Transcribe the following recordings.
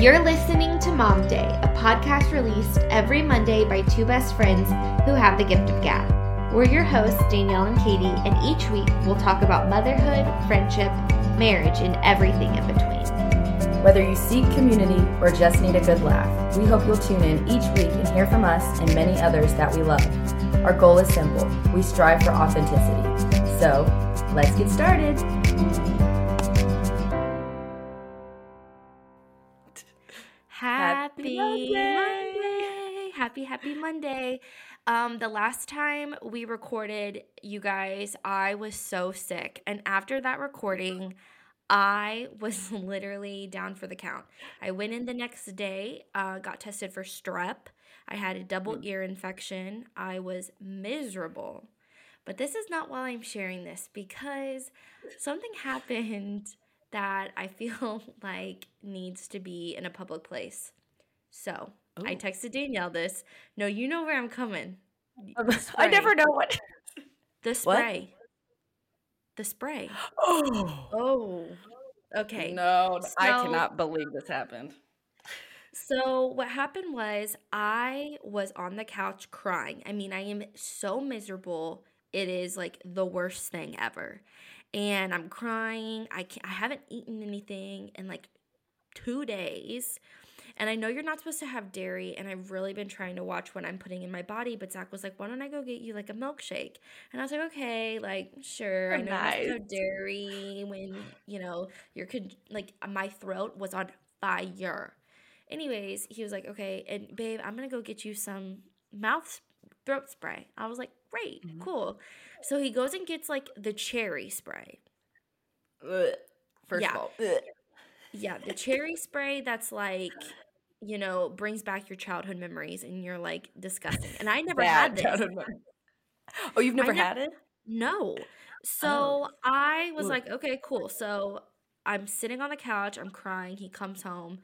You're listening to Mom Day, a podcast released every Monday by two best friends who have the gift of gab. We're your hosts, Danielle and Katie, and each week we'll talk about motherhood, friendship, marriage, and everything in between. Whether you seek community or just need a good laugh, we hope you'll tune in each week and hear from us and many others that we love. Our goal is simple we strive for authenticity. So, let's get started. Happy, Monday. Um, the last time we recorded, you guys, I was so sick. And after that recording, I was literally down for the count. I went in the next day, uh, got tested for strep. I had a double ear infection. I was miserable. But this is not why I'm sharing this because something happened that I feel like needs to be in a public place. So I oh. texted Danielle this. No, you know where I'm coming. I never know what. The What? spray. The spray. Oh, Oh. Okay. no, I cannot believe this happened. so what happened was I was on the couch crying. I mean, I am so miserable. It is like the worst thing ever. And I'm crying. I can't, I haven't eaten anything in like 2 days. And I know you're not supposed to have dairy, and I've really been trying to watch what I'm putting in my body. But Zach was like, "Why don't I go get you like a milkshake?" And I was like, "Okay, like sure. I know you're supposed to Nice. have dairy when you know you're con- like my throat was on fire." Anyways, he was like, "Okay, and babe, I'm gonna go get you some mouth throat spray." I was like, "Great, Mhm. cool." So he goes and gets like the cherry spray. Ugh. First Yeah, of all, ugh. yeah, the cherry spray that's like you know brings back your childhood memories, and you're like disgusting. And I never had this. Oh, you've I never never had it? no. Oh, So I was Ooh. like, okay, cool. So I'm sitting on the couch, I'm crying. He comes home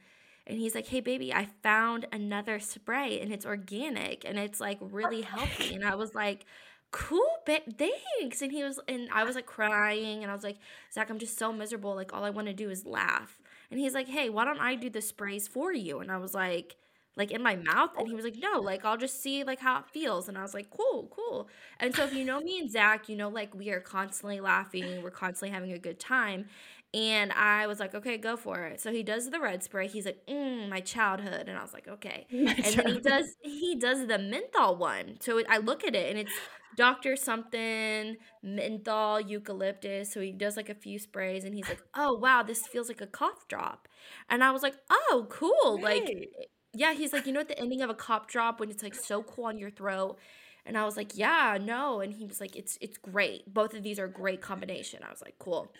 and he's like, hey, baby, I found another spray and it's organic and it's like really healthy. And I was like, cool, ba- thanks. And he was, and I was like crying and I was like, Zach, I'm just so miserable. Like, all I want to do is laugh. And he's like, hey, why don't I do the sprays for you? And I was like, like in my mouth and he was like no like i'll just see like how it feels. And i was like cool cool. And so if you know me and zach you know like we are constantly laughing we're constantly having a good time and i was like okay go for it. So he does the red spray. He's like mm, my childhood. And i was like okay. My and then he does he does the menthol one. So i look at it and it's dr something menthol eucalyptus. So he does like a few sprays and he's like oh wow this feels like a cough drop. And i was like oh cool. Like yeah, he's like, you know, at the ending of a cop drop when it's like so cool on your throat. And I was like, yeah, no. And he was like, it's it's great. Both of these are a great combination. I was like, cool.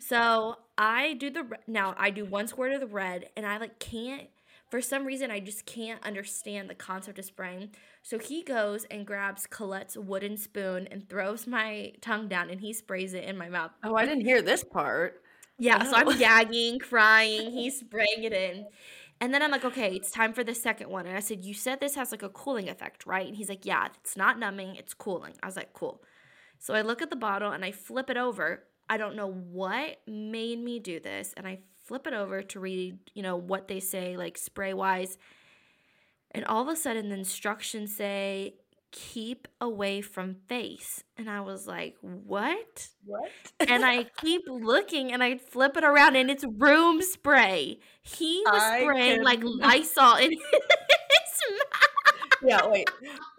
So I do the now I do one squirt of the red, and I like can't for some reason I just can't understand the concept of spraying. So he goes and grabs Colette's wooden spoon and throws my tongue down, and he sprays it in my mouth. Oh, I didn't hear this part. Yeah, so Oh. I'm gagging, crying. He's spraying it in. And then I'm like, okay, it's time for the second one. And I said, you said this has like a cooling effect, right? And he's like, yeah, it's not numbing, it's cooling. I was like, cool. So I look at the bottle and I flip it over. I don't know what made me do this. And I flip it over to read, you know, what they say, like spray wise. And all of a sudden, the instructions say, keep away from face. And I was like, what? What? and I keep looking and I flip it around and it's room spray. He was I spraying like can- Lysol in his mouth. yeah, wait.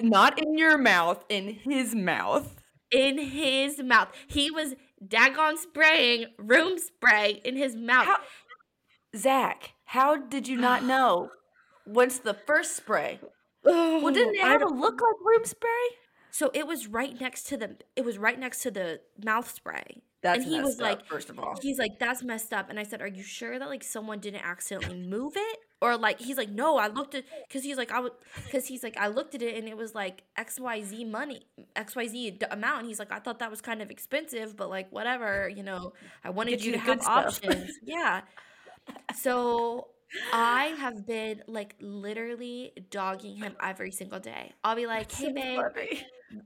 Not in your mouth, in his mouth. In his mouth. He was daggone spraying room spray in his mouth. How, Zach, how did you not know? What's the first spray? Well, didn't it a look like room spray? so it was right next to the it was right next to the mouth spray. That's and he was up, like first of all. he's like that's messed up and i said are you sure that like someone didn't accidentally move it or like he's like no i looked at because he's like i would because he's like i looked at it and it was like xyz money xyz d- amount and he's like i thought that was kind of expensive but like whatever you know i wanted Get you to have options yeah so i have been like literally dogging him every single day i'll be like hey babe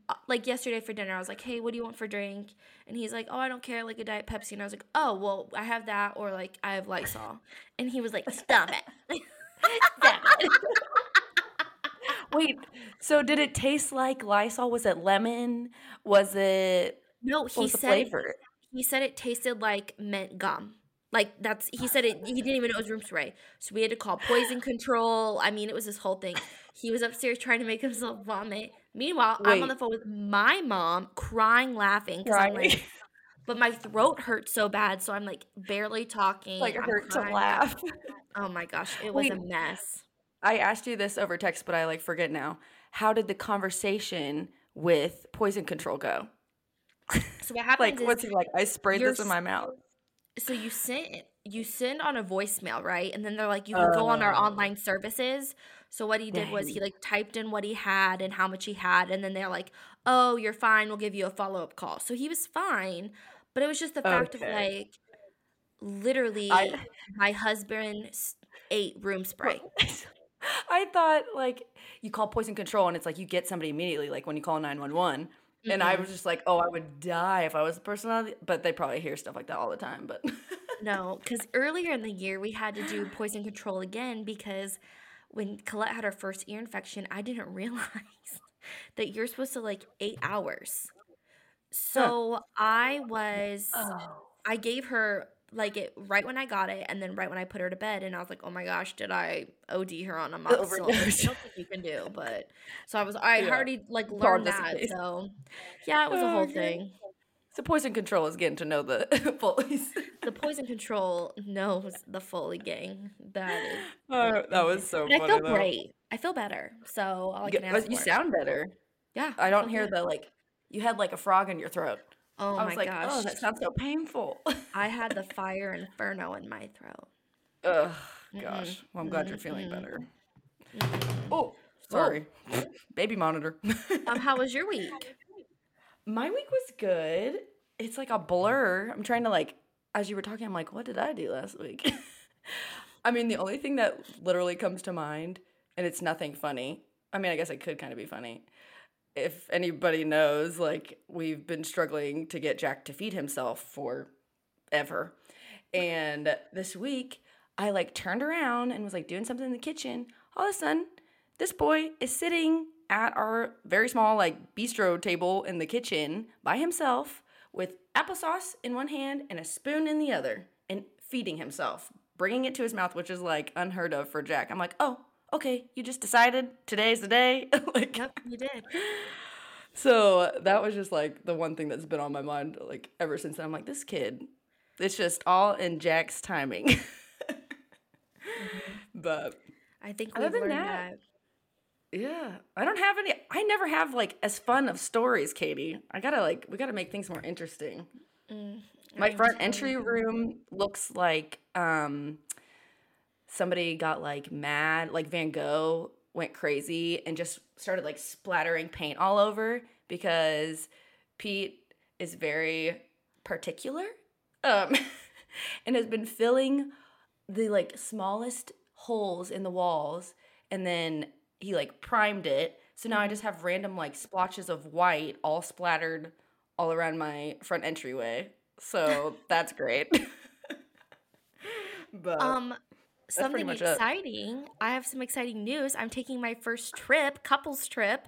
uh, like yesterday for dinner, I was like, "Hey, what do you want for drink?" And he's like, "Oh, I don't care, like a diet Pepsi." And I was like, "Oh, well, I have that, or like I have Lysol." And he was like, "Stop it." Wait, so did it taste like Lysol? Was it lemon? Was it No, he said it, flavor? he said it tasted like mint gum. Like that's he said it he didn't even know it was room spray. So we had to call poison control. I mean, it was this whole thing. He was upstairs trying to make himself vomit. Meanwhile, I'm on the phone with my mom crying laughing cuz I'm like but my throat hurts so bad, so I'm like barely talking. like it I'm hurt to laugh. Oh my gosh, it was Wait, a mess. I asked you this over text, but I like forget now. How did the conversation with poison control go? So what happens Like, what's he like? I sprayed this in my mouth. So you send you send on a voicemail, right? And then they're like, you can go on our Oh, online services. So what he did was he like typed in what he had and how much he had, and then they're like, oh, you're fine. We'll give you a follow up call. So he was fine, but it was just the fact of like literally I my husband ate room spray. I thought like you call poison control and it's like you get somebody immediately, like when you call 911. And I mm-hmm. was just like, oh, I would die if I was the person on the, but they probably hear stuff like that all the time. But No, because earlier in the year we had to do poison control again because when Colette had her first ear infection, I didn't realize that you're supposed to like eight hours. huh. So I was, Oh. I gave her like it right when I got it, and then right when I put her to bed, and I was like, oh my gosh, did I OD her on amoxicillin? Which I don't think you can do, but so I was, I Yeah. already like learned that. case. So yeah, it was a whole Okay. thing. So poison control is getting to know the Foley's. The poison control knows the Foley gang. That is Oh, that was so And I feel though. great. I feel better. So all I can uh, ask You for. sound better. Yeah, I I don't hear good. the like. You had like a frog in your throat. Oh I my was like, oh, that sounds so painful. I had the fire inferno in my throat. Ugh, Mm-mm, gosh. Well, I'm glad you're feeling better. mm-mm. Oh, Oh, sorry. Baby monitor. um, how was your week? My week was good. It's like a blur. I'm trying to like, as you were talking, I'm like, what did I do last week? I mean, the only thing that literally comes to mind, and it's nothing funny. I mean, I guess it could kind of be funny. If anybody knows, like, we've been struggling to get Jack to feed himself for ever. And this week, I like turned around and was like doing something in the kitchen. All of a sudden, this boy is sitting at our very small like bistro table in the kitchen by himself with applesauce in one hand and a spoon in the other and feeding himself, bringing it to his mouth, which is like unheard of for Jack. I'm like, oh, okay, you just decided today's the day. like, Yep, you did. so that was just like the one thing that's been on my mind like ever since. then. I'm like, this kid, it's just all in Jack's timing. Mhm. but I think other than that, that. yeah, I don't have any. I never have like as fun of stories, Katie. I gotta like, we gotta make things more interesting. Mm, My front entry room looks like um somebody got like mad, like Van Gogh went crazy and just started like splattering paint all over because Pete is very particular um and has been filling the like smallest holes in the walls and then he like primed it. So now i just have random like splotches of white all splattered all around my front entryway. So that's great. But Um, something much it exciting. I have some exciting news. I'm taking my first trip, couples trip.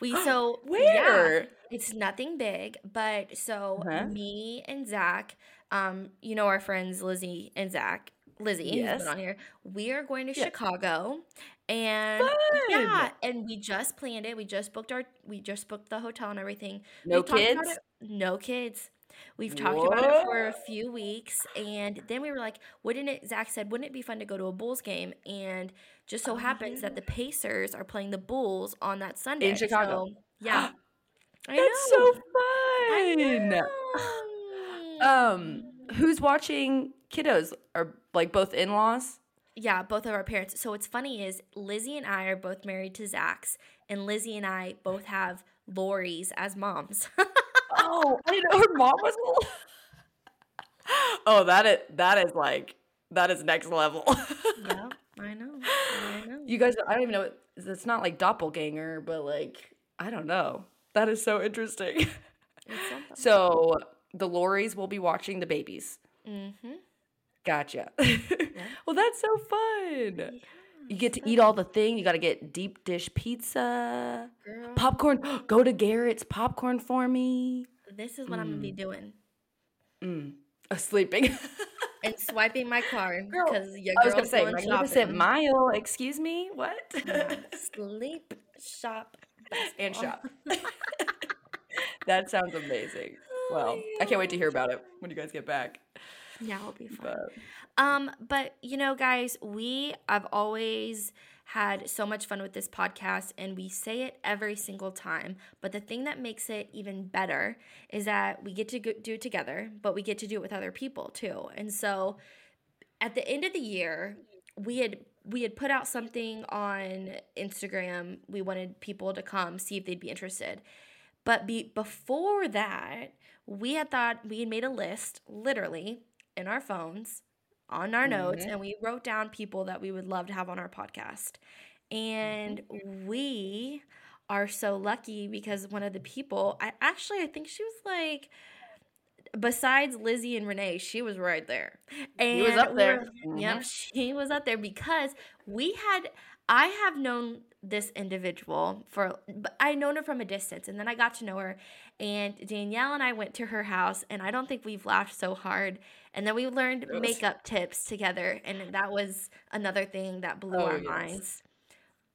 We so where yeah, it's nothing big, but so huh me and Zach, um, you know our friends Lizzie and Zach, Lizzie, yes on here. We are going to Chicago, and fun yeah, and we just planned it. We just booked our, we just booked the hotel and everything. no about kids it. No kids. We've talked about it for a few weeks, and then we were like, "Wouldn't it?" Zach said, "Wouldn't it be fun to go to a Bulls game?" And just so oh happens that the Pacers are playing the Bulls on that Sunday in chicago So yeah, I That's know, so I fun. know. Um, who's watching kiddos? Are like both in-laws? Yeah, both of our parents. So what's funny is Lizzie and I are both married to Zach's, and Lizzie and I both have Lori's as moms. Oh, I didn't know her mom was. oh, that is that is like that is next level. yeah, I know. I know. you guys, I don't even know. It's not like doppelganger, but like I don't know. That is so interesting. It's so the Lories will be watching the babies. Mm-hmm. Gotcha. Yeah. well, that's so fun. Yeah. You get to eat all the thing. You got to get deep dish pizza, Girl. popcorn. Go to Garrett's popcorn for me. This is what mm. I'm gonna be doing. Mm. Sleeping. and swiping my card because your I was gonna say magnificent mile. Excuse me, what? Sleep, shop, and shop. that sounds amazing. Oh well, I can't wait to hear about it when you guys get back. Yeah, it'll be fun. But. Um, but you know, guys, we I've always had so much fun with this podcast and we say it every single time. But the thing that makes it even better is that we get to do it together, but we get to do it with other people too. And so at the end of the year, we had we had put out something on Instagram. We wanted people to come see if they'd be interested. But be, before that, we had thought we had made a list literally in our phones on our notes mm-hmm. and we wrote down people that we would love to have on our podcast. And mm-hmm. we are so lucky because one of the people, I actually I think she was like besides Lizzie and Renee, she was right there. And she was up there. We mm-hmm. Yep, she was up there because we had I have known this individual for I known her from a distance and then I got to know her and Danielle and I went to her house and I don't think we've laughed so hard and then we learned makeup tips together and that was another thing that blew oh, our yes. minds.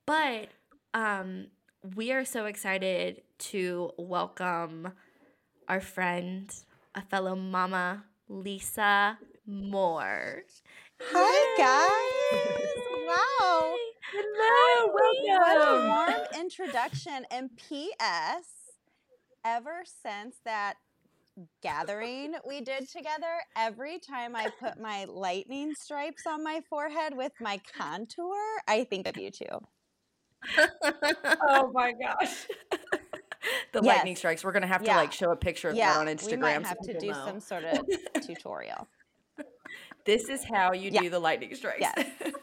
But um we are so excited to welcome our friend, a fellow mama, Lisa Moore. Hi guys. wow. Hello, welcome. What a warm introduction. And P.S. Ever since that gathering we did together, every time I put my lightning stripes on my forehead with my contour, I think of you too. oh my gosh. the yes. lightning strikes. We're gonna have to yeah. like show a picture of yeah. that on Instagram. We might have so to do know. some sort of tutorial. This is how you yeah. do the lightning strikes. Yes.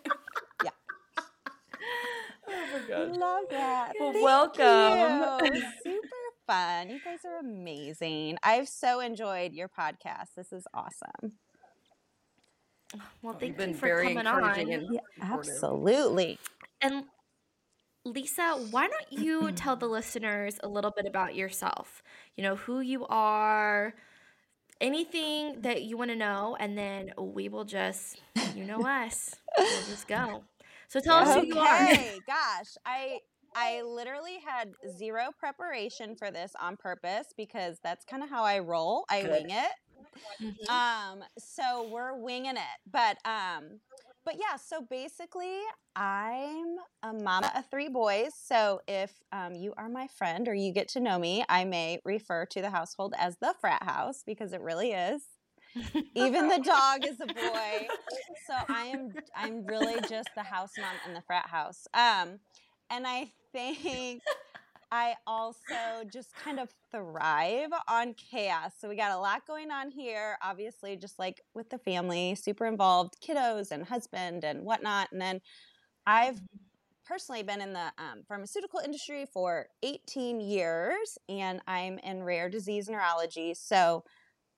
Oh my gosh. Love that. Well, welcome. Super fun. You guys are amazing. I've so enjoyed your podcast. This is awesome. Well, thank you for coming on. Yeah, absolutely. And Lisa, why don't you tell the listeners a little bit about yourself? You know, who you are, anything that you want to know, and then we will just, you know us, we'll just go. So tell us who you are. Okay, gosh, I I literally had zero preparation for this on purpose because that's kind of how I roll. I Good. wing it. Mm-hmm. Um, so we're winging it, but um, but yeah. So basically, I'm a mama of three boys. So if um, you are my friend or you get to know me, I may refer to the household as the frat house because it really is. Even the dog is a boy. So I am I'm really just the house mom in the frat house. Um and I think I also just kind of thrive on chaos. So we got a lot going on here, obviously, just like with the family, super involved, kiddos and husband and whatnot. And then I've personally been in the um, pharmaceutical industry for 18 years and I'm in rare disease neurology. So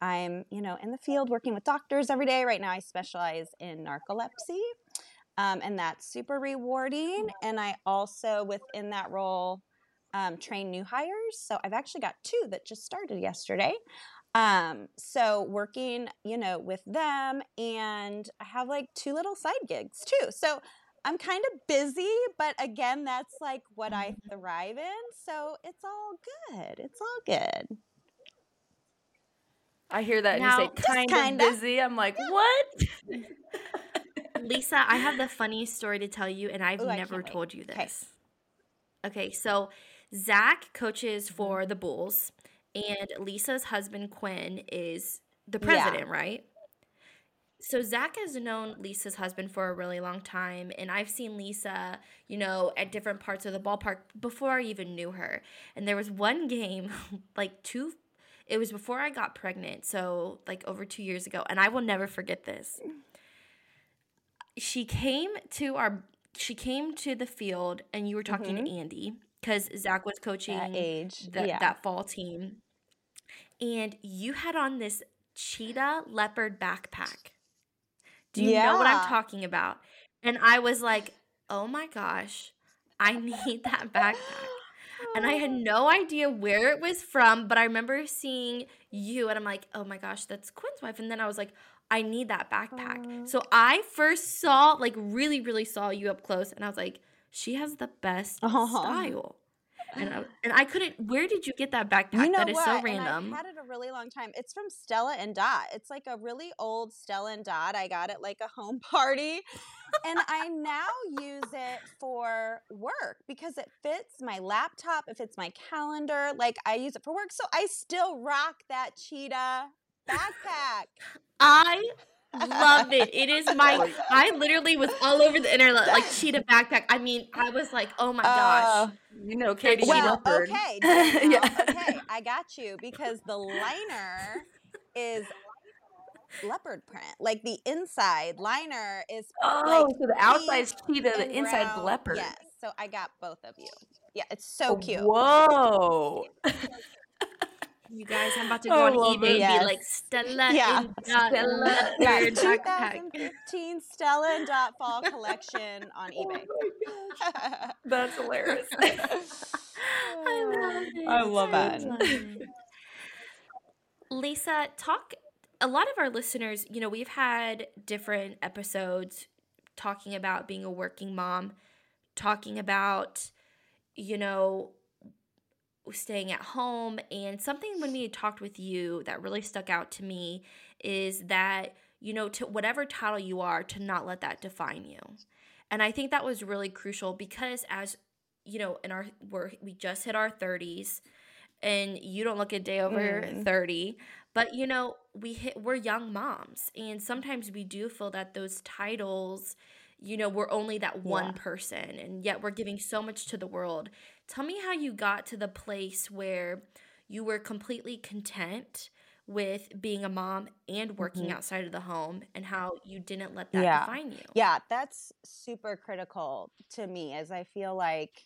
I'm, you know, in the field working with doctors every day. Right now, I specialize in narcolepsy, um, and that's super rewarding. And I also, within that role, um, train new hires. So I've actually got two that just started yesterday. Um, so working, you know, with them, and I have like two little side gigs too. So I'm kind of busy, but again, that's like what I mm-hmm. thrive in. So it's all good. It's all good. I hear that now, and you say kind kinda. of busy. I'm like, what? Lisa, I have the funniest story to tell you, and I've Ooh, never told you this. Okay. okay, so Zach coaches mm-hmm. for the Bulls, and Lisa's husband Quinn is the president, yeah. right? So Zach has known Lisa's husband for a really long time, and I've seen Lisa, you know, at different parts of the ballpark before I even knew her. And there was one game, like two it was before I got pregnant, so like over two years ago, and I will never forget this. She came to our she came to the field and you were talking mm-hmm. to Andy because Zach was coaching that age the, yeah. that fall team. And you had on this cheetah leopard backpack. Do you yeah. know what I'm talking about? And I was like, oh my gosh, I need that backpack. And I had no idea where it was from, but I remember seeing you and I'm like, oh my gosh, that's Quinn's wife. And then I was like, I need that backpack. So I first saw, like, really, really saw you up close, and I was like, she has the best style. And I, and I couldn't. Where did you get that backpack? You know that is what? so random. I've had it a really long time. It's from Stella and Dot. It's like a really old Stella and Dot. I got it like a home party. and I now use it for work because it fits my laptop, it fits my calendar. Like I use it for work. So I still rock that cheetah backpack. I love it. It is my. I literally was all over the internet like cheetah backpack. I mean, I was like, oh my gosh. Uh, You know, Katie well, Shepherd. okay. now, Yeah. Okay, I got you because the liner is leopard print. Like the inside liner is Oh, like so the outside's pink cheetah, the inside inside's brown. leopard. Yes. So I got both of you. Yeah, it's so cute. Whoa. You guys, I'm about to I go on love eBay it. and be like Stella Yeah. and Dot Stella. Yeah, 2015 Stella and Dot Fall collection on oh eBay. Oh That's hilarious. I love it. I love I it. love it. Lisa, talk. A lot of our listeners, you know, we've had different episodes talking about being a working mom, talking about, you know, staying at home. And something when we talked with you that really stuck out to me is that, you know, to whatever title you are, to not let that define you. And I think that was really crucial because as you know, in our we're we just hit our 30s and you don't look a day over Mm. 30 but you know we hit we're young moms and sometimes we do feel that those titles you know we're only that one Yeah. person and yet we're giving so much to the world tell me how you got to the place where you were completely content with being a mom and working Mhm. outside of the home and how you didn't let that Yeah. define you Yeah, that's super critical to me as I feel like,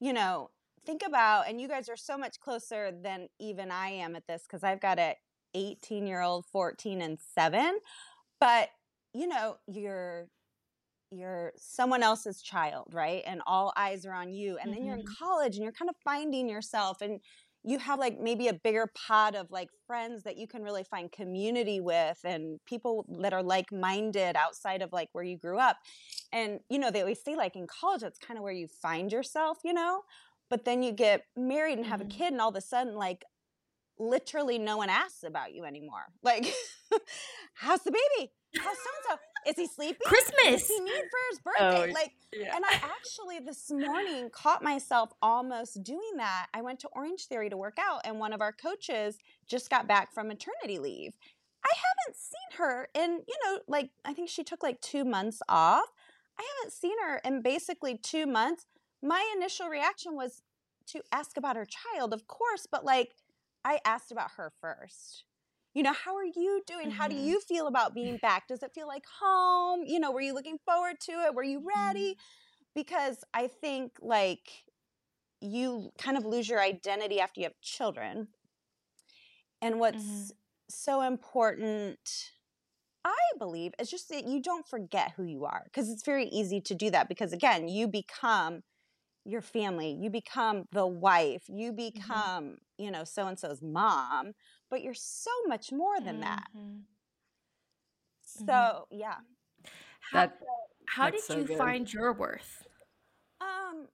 you know, think about, and you guys are so much closer than even I am at this because I've got a 18 year old, 14, and seven. But, you know, you're you're someone else's child, right? And all eyes are on you. And then you're in college and you're kind of finding yourself and you have like maybe a bigger pod of like friends that you can really find community with and people that are like minded outside of like where you grew up. And you know, they always say like in college that's kind of where you find yourself, you know? But then you get married and have Mhm. a kid and all of a sudden like literally no one asks about you anymore. Like how's the baby? How's so and so? Is he sleeping? What christmas does he need for his oh, birthday? Oh, like Yeah. and I actually this morning caught myself almost doing that. I went to Orange Theory to work out, and one of our coaches just got back from maternity leave. I haven't seen her in, you know, like I think she took like two months off. I haven't seen her in basically two months. My initial reaction was to ask about her child, of course, but like I asked about her first. You know, how are you doing? How do Mhm. you feel about being back? Does it feel like home? You know, were you looking forward to it? Were you ready? Because I think like you kind of lose your identity after you have children. And what's Mhm. so important, I believe, is just that you don't forget who you are because it's very easy to do that because, again, you become your family, you become the wife, you become, you know, so and so's mom, but you're so much more than that. Mhm. So, Mhm. yeah. how, That how did so you good. find your worth Um,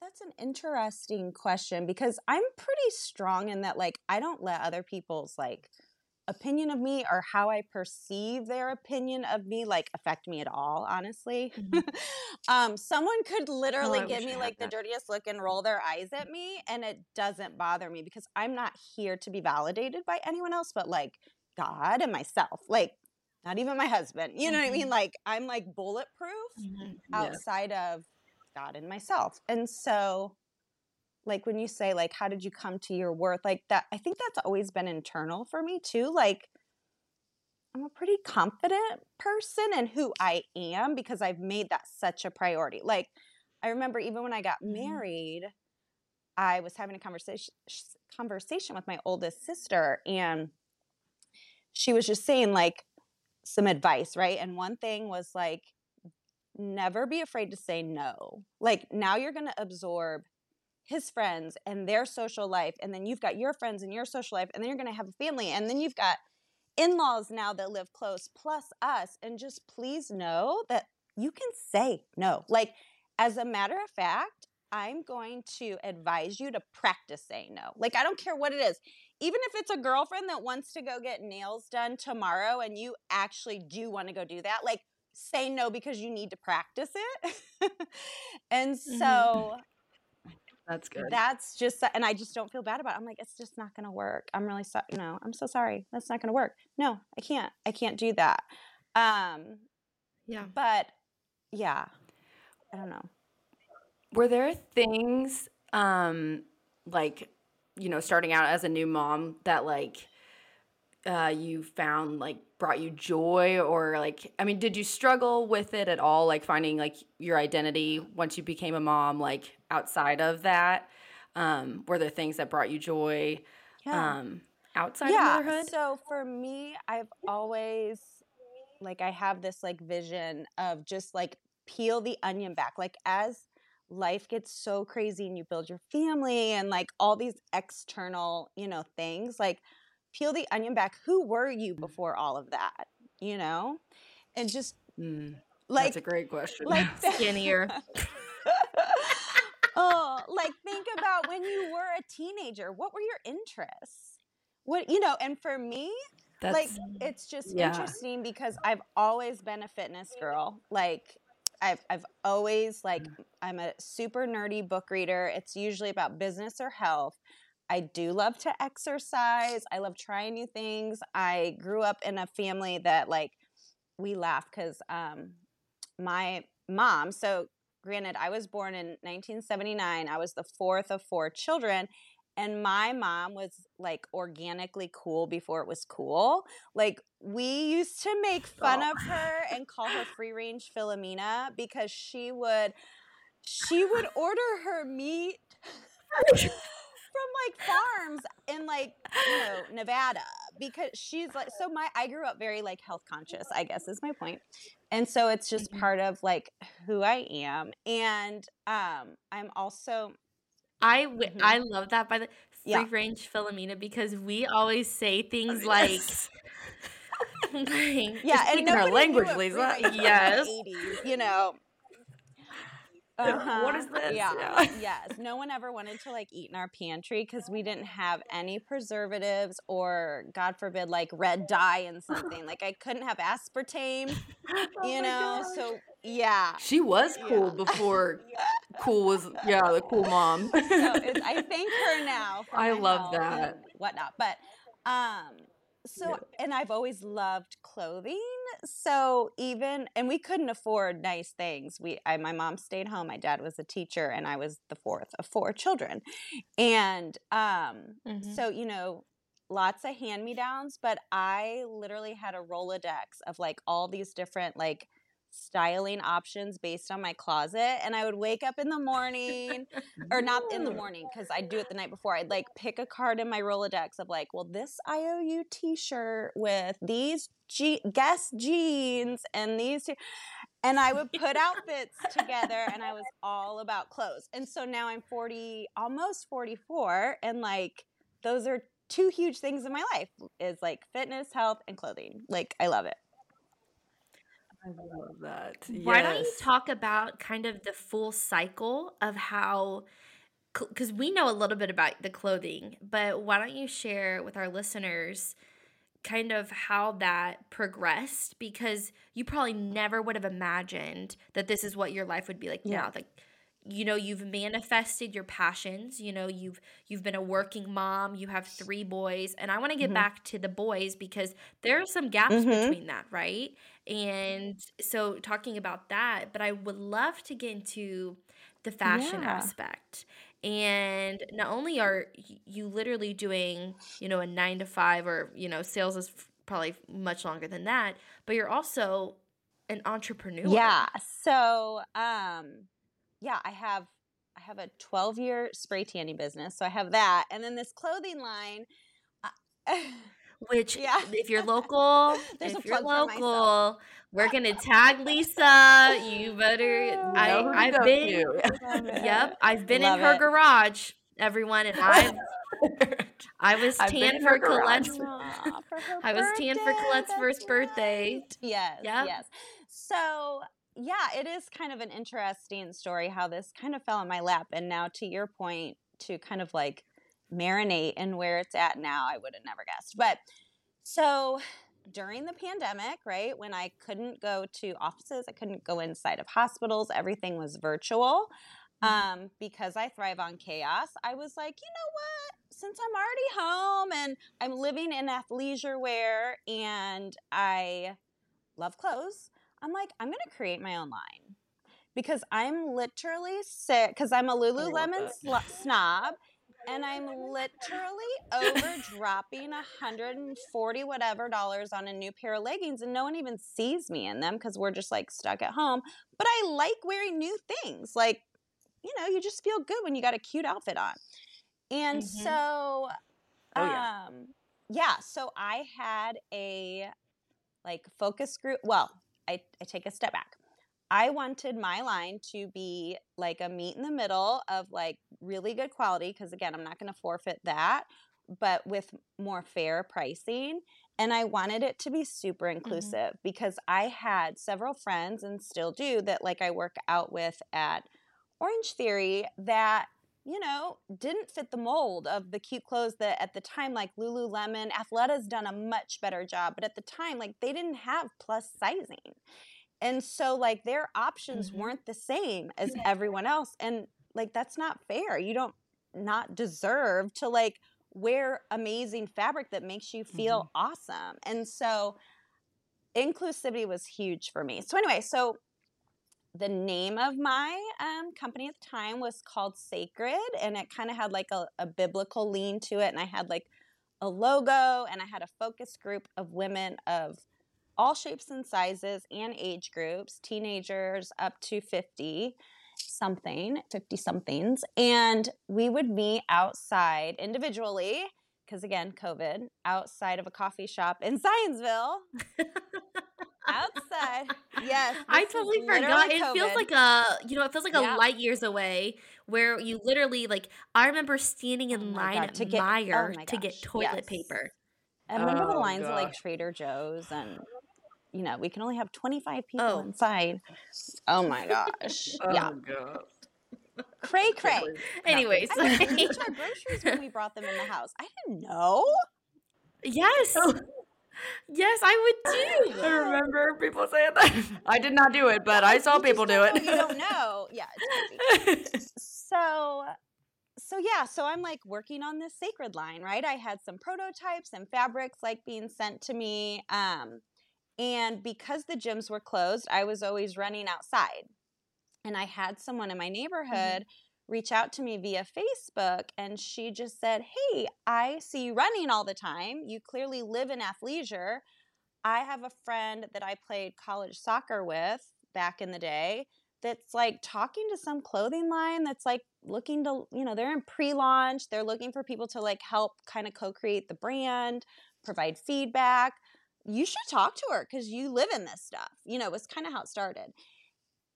that's an interesting question because I'm pretty strong in that, like, I don't let other people's like opinion of me or how I perceive their opinion of me like affect me at all. Honestly, um, someone could literally I give me like the that. dirtiest look and roll their eyes at me, and it doesn't bother me because I'm not here to be validated by anyone else but like God and myself. Like, not even my husband. You know what I mean? Mhm. Like, I'm like bulletproof Mhm. Yeah. outside of God and myself. And so like when you say like how did you come to your worth like that I think that's always been internal for me too like I'm a pretty confident person in who I am because I've made that such a priority. Like I remember even when I got Mhm. married I was having a conversation conversation with my oldest sister and she was just saying like some advice, right? And one thing was like never be afraid to say no. Like now you're going to absorb his friends and their social life and then you've got your friends and your social life and then you're going to have a family and then you've got in-laws now that live close plus us and just please know that you can say no. Like as a matter of fact, I'm going to advise you to practice saying no. Like I don't care what it is. Even if it's a girlfriend that wants to go get nails done tomorrow and you actually do want to go do that, like say no because you need to practice it. and Mm-hmm. so That's good. that's just and i just don't feel bad about it. I'm like it's just not gonna work. I'm really sorry no i'm so sorry. That's not gonna work. No i can't. I can't do that. Um Yeah. but yeah i don't know. Were there things um like you know starting out as a new mom that like uh you found like brought you joy or like I mean did you struggle with it at all like finding like your identity once you became a mom like outside of that? Um were there things that brought you joy yeah. um outside yeah of motherhood? so for me i've always like i have this like vision of just like peel the onion back like as life gets so crazy and you build your family and like all these external you know things like peel the onion back who were you before all of that you know and just Mm, like that's a great question like Skinnier. oh like think about when you were a teenager what were your interests what you know and for me that's like it's just yeah. interesting because I've always been a fitness girl. Like I've I've always like I'm a super nerdy book reader. It's usually about business or health. I do love to exercise. I love trying new things. I grew up in a family that like we laugh cuz um my mom, so granted I was born in 1979. I was the fourth of four children and my mom was like organically cool before it was cool. Like we used to make fun Oh. of her and call her free range Philomena because she would she would order her meat from like farms in like you know Nevada because she's like so my I grew up very like health conscious I guess is my point and so it's just Mhm. part of like who I am and um I'm also I w- Mhm. I love that by the free Yeah. range Philomena because we always say things like, yeah, and our language, Lisa. free range was in the Yes. 80s, you know. What Uh-huh, is this? Yeah. Yeah. yes. No one ever wanted to like eat in our pantry because we didn't have any preservatives or, God forbid, like red dye in something. like I couldn't have aspartame, Oh you know. gosh. So yeah. She was cool Yeah. before cool was yeah, the cool mom. so it's, I thank her now. For I love that. whatnot. But um, so Yeah. and I've always loved clothing. So even and we couldn't afford nice things. We I, my mom stayed home. My dad was a teacher, and I was the fourth of four children. And um, Mhm. so you know. Lots of hand me downs, but I literally had a Rolodex of like all these different like styling options based on my closet. And I would wake up in the morning or not in the morning because I'd do it the night before. I'd like pick a card in my Rolodex of like, well, this IOU T-shirt with these G- Guess jeans and these two, and I would put outfits together, and I was all about clothes. And so now I'm 40, almost 44, and like those are two huge things in my life is like fitness, health, and clothing. Like I love it. I love that. Why don't you talk about kind of the full cycle of how, because we know a little bit about the clothing, but why don't you share with our listeners kind of how that progressed? Because you probably never would have imagined that this is what your life would be like Yeah. now. Like, you know, you've manifested your passions. You know, you've you've been a working mom. You have three boys, and I want to get Mhm. back to the boys because there are some gaps Mhm. between that, right? And so talking about that, but I would love to get into the fashion Yeah. aspect. And not only are you literally doing, you know, a 9 to 5 or, you know, sales is probably much longer than that, but you're also an entrepreneur. Yeah. So, um, yeah, I have I have a 12 year spray tanning business, so I have that, and then this clothing line. uh, which Yeah. if you're local, There's a if you're plug for myself. local, we're gonna tag Lisa. You better. I Know who to I've been. to. Love it. Yep, I've been Love in her it. garage, everyone, and I've I was I've tan for her. Colette's. Aw, for I was tan for birthday, Colette's first birthday. right. Yes, Yep. yes. So yeah, it is kind of an interesting story how this kind of fell in my lap, and now to your point, to kind of like marinate in where it's at now, I would have never guessed. But so during the pandemic, right, when I couldn't go to offices, I couldn't go inside of hospitals, everything was virtual. Um, because I thrive on chaos, I was like, you know what? Since I'm already home and I'm living in athleisure wear and I love clothes, I'm like, I'm gonna create my own line because I'm literally sick because I'm a Lululemon sl- snob and I'm literally over dropping 140 whatever dollars on a new pair of leggings and no one even sees me in them because we're just like stuck at home. But I like wearing new things. Like, you know, you just feel good when you got a cute outfit on. And Mhm. so Oh, yeah. um yeah, so I had a like focus group. Well, I, I take a step back. I wanted my line to be like a meet in the middle of like really good quality because again, I'm not going to forfeit that, but with more fair pricing. And I wanted it to be super mm-hmm. inclusive because I had several friends and still do that like I work out with at Orange Theory that you know, didn't fit the mold of the cute clothes that at the time, like Lululemon, Athleta's done a much better job, but at the time, like they didn't have plus sizing. And so, like, their options Mhm. weren't the same as everyone else. And, like, that's not fair. You don't not deserve to, like, wear amazing fabric that makes you feel awesome. And so, inclusivity was huge for me. So, anyway, so the name of my um, company at the time was called Sacred, and it kind of had like a, a biblical lean to it. And I had like a logo, and I had a focus group of women of all shapes and sizes and age groups, teenagers up to 50 something, 50 somethings. And we would meet outside individually, because again, COVID, outside of a coffee shop in Zionsville. outside. Yes. I totally forgot. literally It feels like a, you know, it feels like Yeah. a light years away where you literally like. I remember standing Oh in my get God, at to get- oh Meijer my to get toilet yes. paper. I remember the Oh, lines at like. Trader Joe's and you know, we can only have 25 people Oh. inside. Oh my gosh. yeah. Oh, God. Cray cray. Anyways, I mean, we our groceries when we brought them in the house. I didn't know. yes, yes, I would do. I remember people saying that. I did not do it, but I saw You people do it. know, You don't know. Yeah, it's so so yeah so i'm like working on this sacred line right i had some prototypes and fabrics like being sent to me um, and because the gyms were closed i was always running outside and i had someone in my neighborhood reach out to me via facebook and she just said hey i see you running all the time. You clearly live in athleisure. I have a friend that i played college soccer with back in the day that's like talking to some clothing line that's like looking to you know they're in pre-launch. They're looking for people to like help kind of co-create the brand provide feedback. You should talk to her because you live in this stuff. You know it's kind of how it started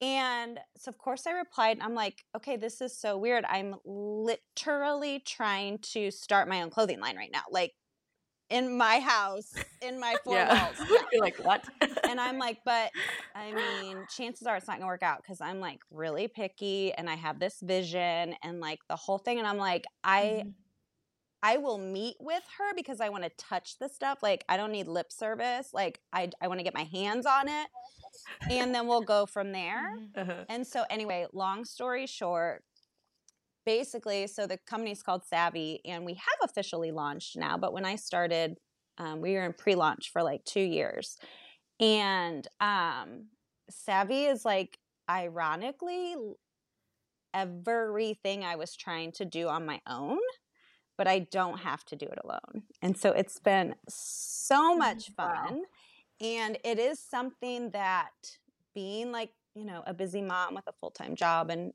and so of course i replied i'm like okay this is so weird i'm literally trying to start my own clothing line right now like in my house in my four yeah. walls Yeah You're like, what? and I'm like, but I mean, chances are it's not gonna work out because I'm like really picky and I have this vision and like the whole thing. And I'm like, I Mhm. I will meet with her because I want to touch the stuff. Like I don't need lip service. Like I I want to get my hands on it, and then we'll go from there. Mhm. Uh-huh. And so, anyway, long story short, basically, so the company's called Savvy, and we have officially launched now. But when I started, um, we were in pre launch for like two years. And um, Savvy is like, ironically, everything I was trying to do on my own, but I don't have to do it alone. And so it's been so much Wow. And it is something that being like, you know, a busy mom with a full time job and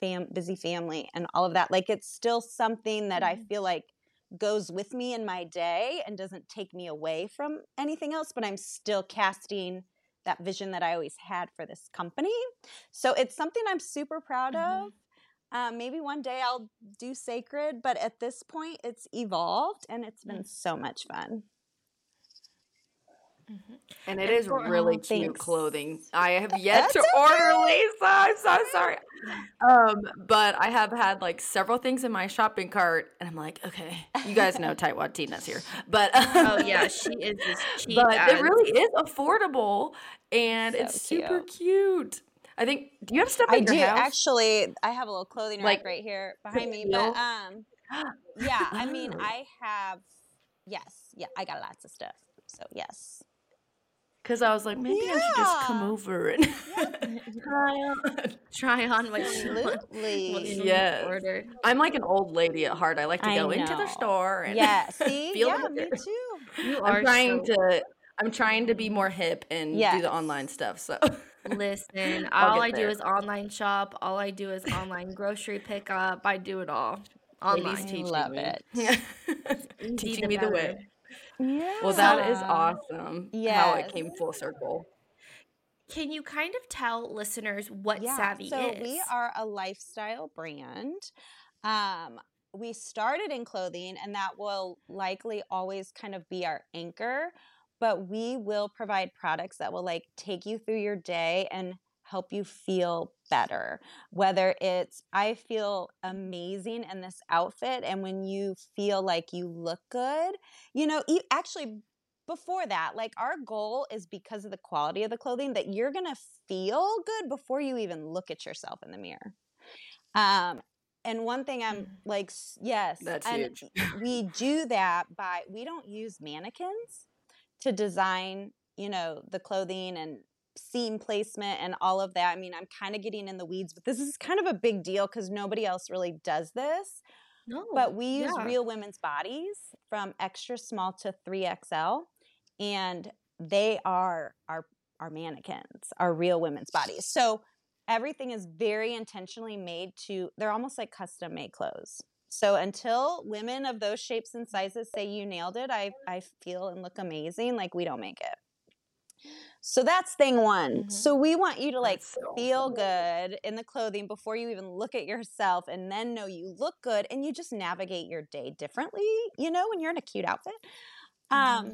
fam- busy family and all of that, like it's still something that I Mhm. feel like goes with me in my day and doesn't take me away from anything else, but I'm still casting that vision that I always had for this company. So it's something I'm super proud mm-hmm. of. Um, maybe one day I'll do sacred, but at this point, it's evolved and it's been mm. so much fun. Mm-hmm. And it and is really cute thanks. clothing. I have yet That's to order. Lisa. I'm so sorry. Um, but I have had like several things in my shopping cart, and I'm like, okay, you guys know Tightwad Tina's here, but oh yeah, she is cheap. But as. it really is affordable, and so it's super cute. cute. I think. Do you have stuff? I do house? actually. I have a little clothing rack like, right here behind me, but um, yeah. I mean. I have. Yes, yeah, I got lots of stuff. So yes. Because I was like, maybe yeah. I should just come over and try on, try on what Absolutely. yes. order. I'm like an old lady at heart. I like to I go know. into the store and yeah, see, feel yeah, me too. You I'm trying so- to. I'm trying to be more hip and yes. do the online stuff. So listen, all I there. do is online shop. All I do is online grocery pickup. I do it all online. Ladies teach love me. it. Teaching me the way. Yeah. Well, that is awesome. Yeah. How it came full circle. Can you kind of tell listeners what yeah, Savvy so is? So we are a lifestyle brand. Um, we started in clothing, and that will likely always kind of be our anchor. But we will provide products that will like take you through your day and help you feel better. Whether it's, I feel amazing in this outfit, and when you feel like you look good, you know, you, actually, before that, like our goal is because of the quality of the clothing that you're going to feel good before you even look at yourself in the mirror. Um, and one thing I'm mm. like, yes, that's and huge. we do that by we don't use mannequins to design, you know, the clothing and seam placement and all of that. I mean, I'm kind of getting in the weeds, but this is kind of a big deal because nobody else really does this. No, but we use yeah. real women's bodies from extra small to 3XL, and they are our our mannequins, our real women's bodies. So everything is very intentionally made to they're almost like custom made clothes. So until women of those shapes and sizes say you nailed it, I I feel and look amazing, like we don't make it. So that's thing one. Mm-hmm. So we want you to like so feel good in the clothing before you even look at yourself and then know you look good and you just navigate your day differently, you know, when you're in a cute outfit. Mm-hmm. Um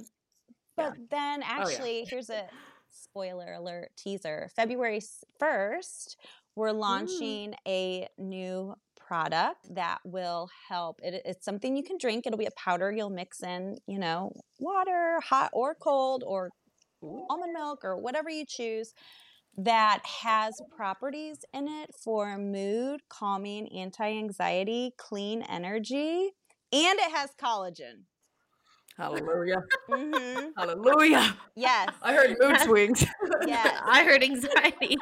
but yeah. then actually oh, yeah. here's a spoiler alert teaser. February 1st, we're launching Ooh. a new product that will help. It, it's something you can drink. It'll be a powder you'll mix in, you know, water, hot or cold, or almond milk or whatever you choose that has properties in it for mood, calming, anti anxiety, clean energy, and it has collagen. Hallelujah. Mm-hmm. Hallelujah. Yes. I heard mood swings. yes. I heard anxiety.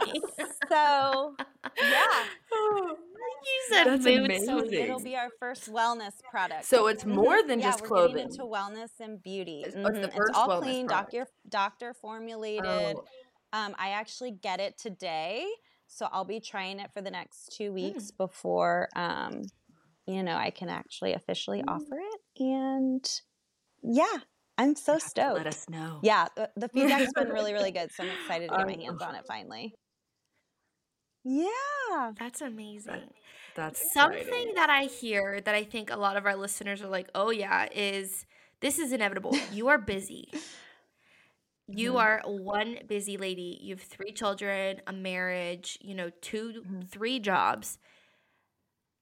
so, yeah. You said That's mood amazing. So it'll be our first wellness product. So it's mm-hmm. more than yeah, just clothing. Getting into wellness and beauty. It's, mm-hmm. it's, it's all clean, doctor doctor formulated. Oh. Um, I actually get it today, so I'll be trying it for the next two weeks mm. before um, you know I can actually officially mm. offer it. And yeah, I'm so stoked. let us know. Yeah, the, the feedback's been really, really good. So I'm excited to get my hands on it finally. Yeah. That's amazing. That's something exciting. that I hear that I think a lot of our listeners are like, oh, yeah, is this is inevitable. You are busy. You mm-hmm. are one busy lady. You have three children, a marriage, you know, 2 mm-hmm. three jobs.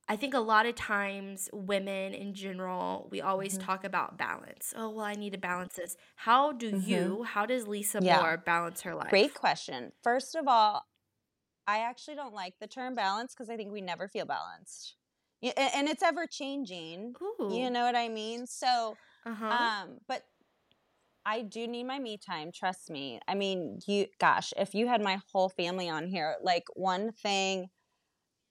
I think a lot of times women in general, we always mm-hmm. talk about balance. Oh, well, I need to balance this. How do mm-hmm. you, how does Lisa yeah. Moore balance her life? Great question. First of all, I actually don't like the term balance because I think we never feel balanced. And it's ever changing. You know what I mean? So, uh-huh. um, but I do need my me time. Trust me. I mean, you, gosh, if you had my whole family on here, like one thing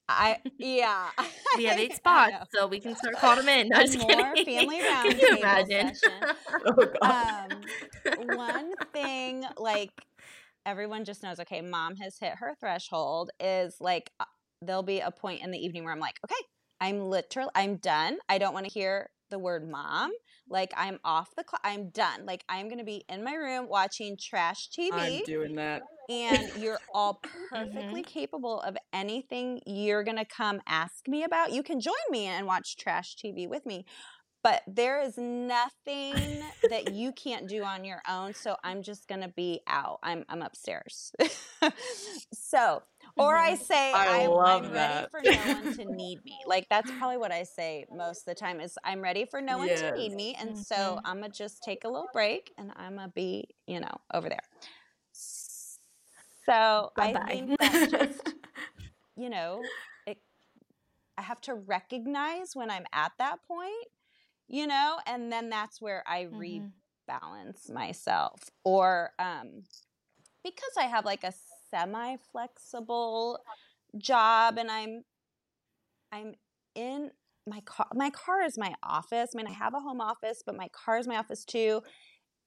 I yeah. We have eight spots, so we can start calling them in. No, just more kidding. family round Can you imagine? oh, um, one thing, like everyone just knows, okay, mom has hit her threshold. Is like uh, there'll be a point in the evening where I'm like, okay, I'm literal, I'm done. I don't want to hear the word mom. Like I'm off the clock. I'm done. Like I'm going to be in my room watching trash TV. I'm doing that. And you're all perfectly mm-hmm. capable of anything you're going to come ask me about. You can join me and watch trash TV with me but there is nothing that you can't do on your own so i'm just gonna be out i'm i'm upstairs so or i mm-hmm. say I am ready for no one to need me like that's probably what i say most of the time is i'm ready for no one yes. to need me and mm-hmm. so i'm gonna just take a little break and i'm gonna be you know over there so Bye-bye. i think that just you know it, i have to recognize when i'm at that point you know and then that's where i mm-hmm. rebalance myself or um because i have like a semi flexible job and i'm i'm in my car my car is my office i mean i have a home office but my car is my office too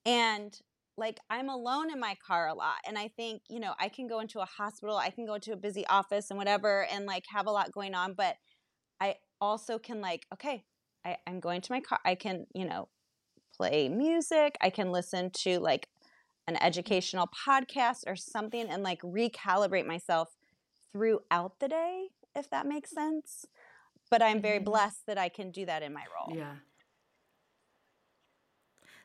and like i'm alone in my car a lot and i think you know i can go into a hospital i can go into a busy office and whatever and like have a lot going on but i also can like okay I, I'm going to my car. I can, you know, play music. I can listen to like an educational podcast or something and like recalibrate myself throughout the day, if that makes sense. But I'm very mm-hmm. blessed that I can do that in my role. Yeah.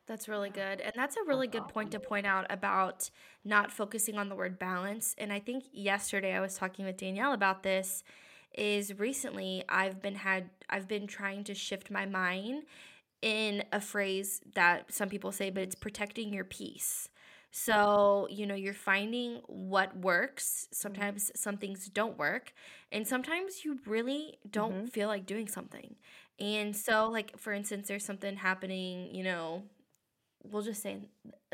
That's really good. And that's a really good point to point out about not focusing on the word balance. And I think yesterday I was talking with Danielle about this is recently I've been had I've been trying to shift my mind in a phrase that some people say but it's protecting your peace. So, you know, you're finding what works. Sometimes some things don't work, and sometimes you really don't mm-hmm. feel like doing something. And so, like, for instance, there's something happening, you know, we'll just say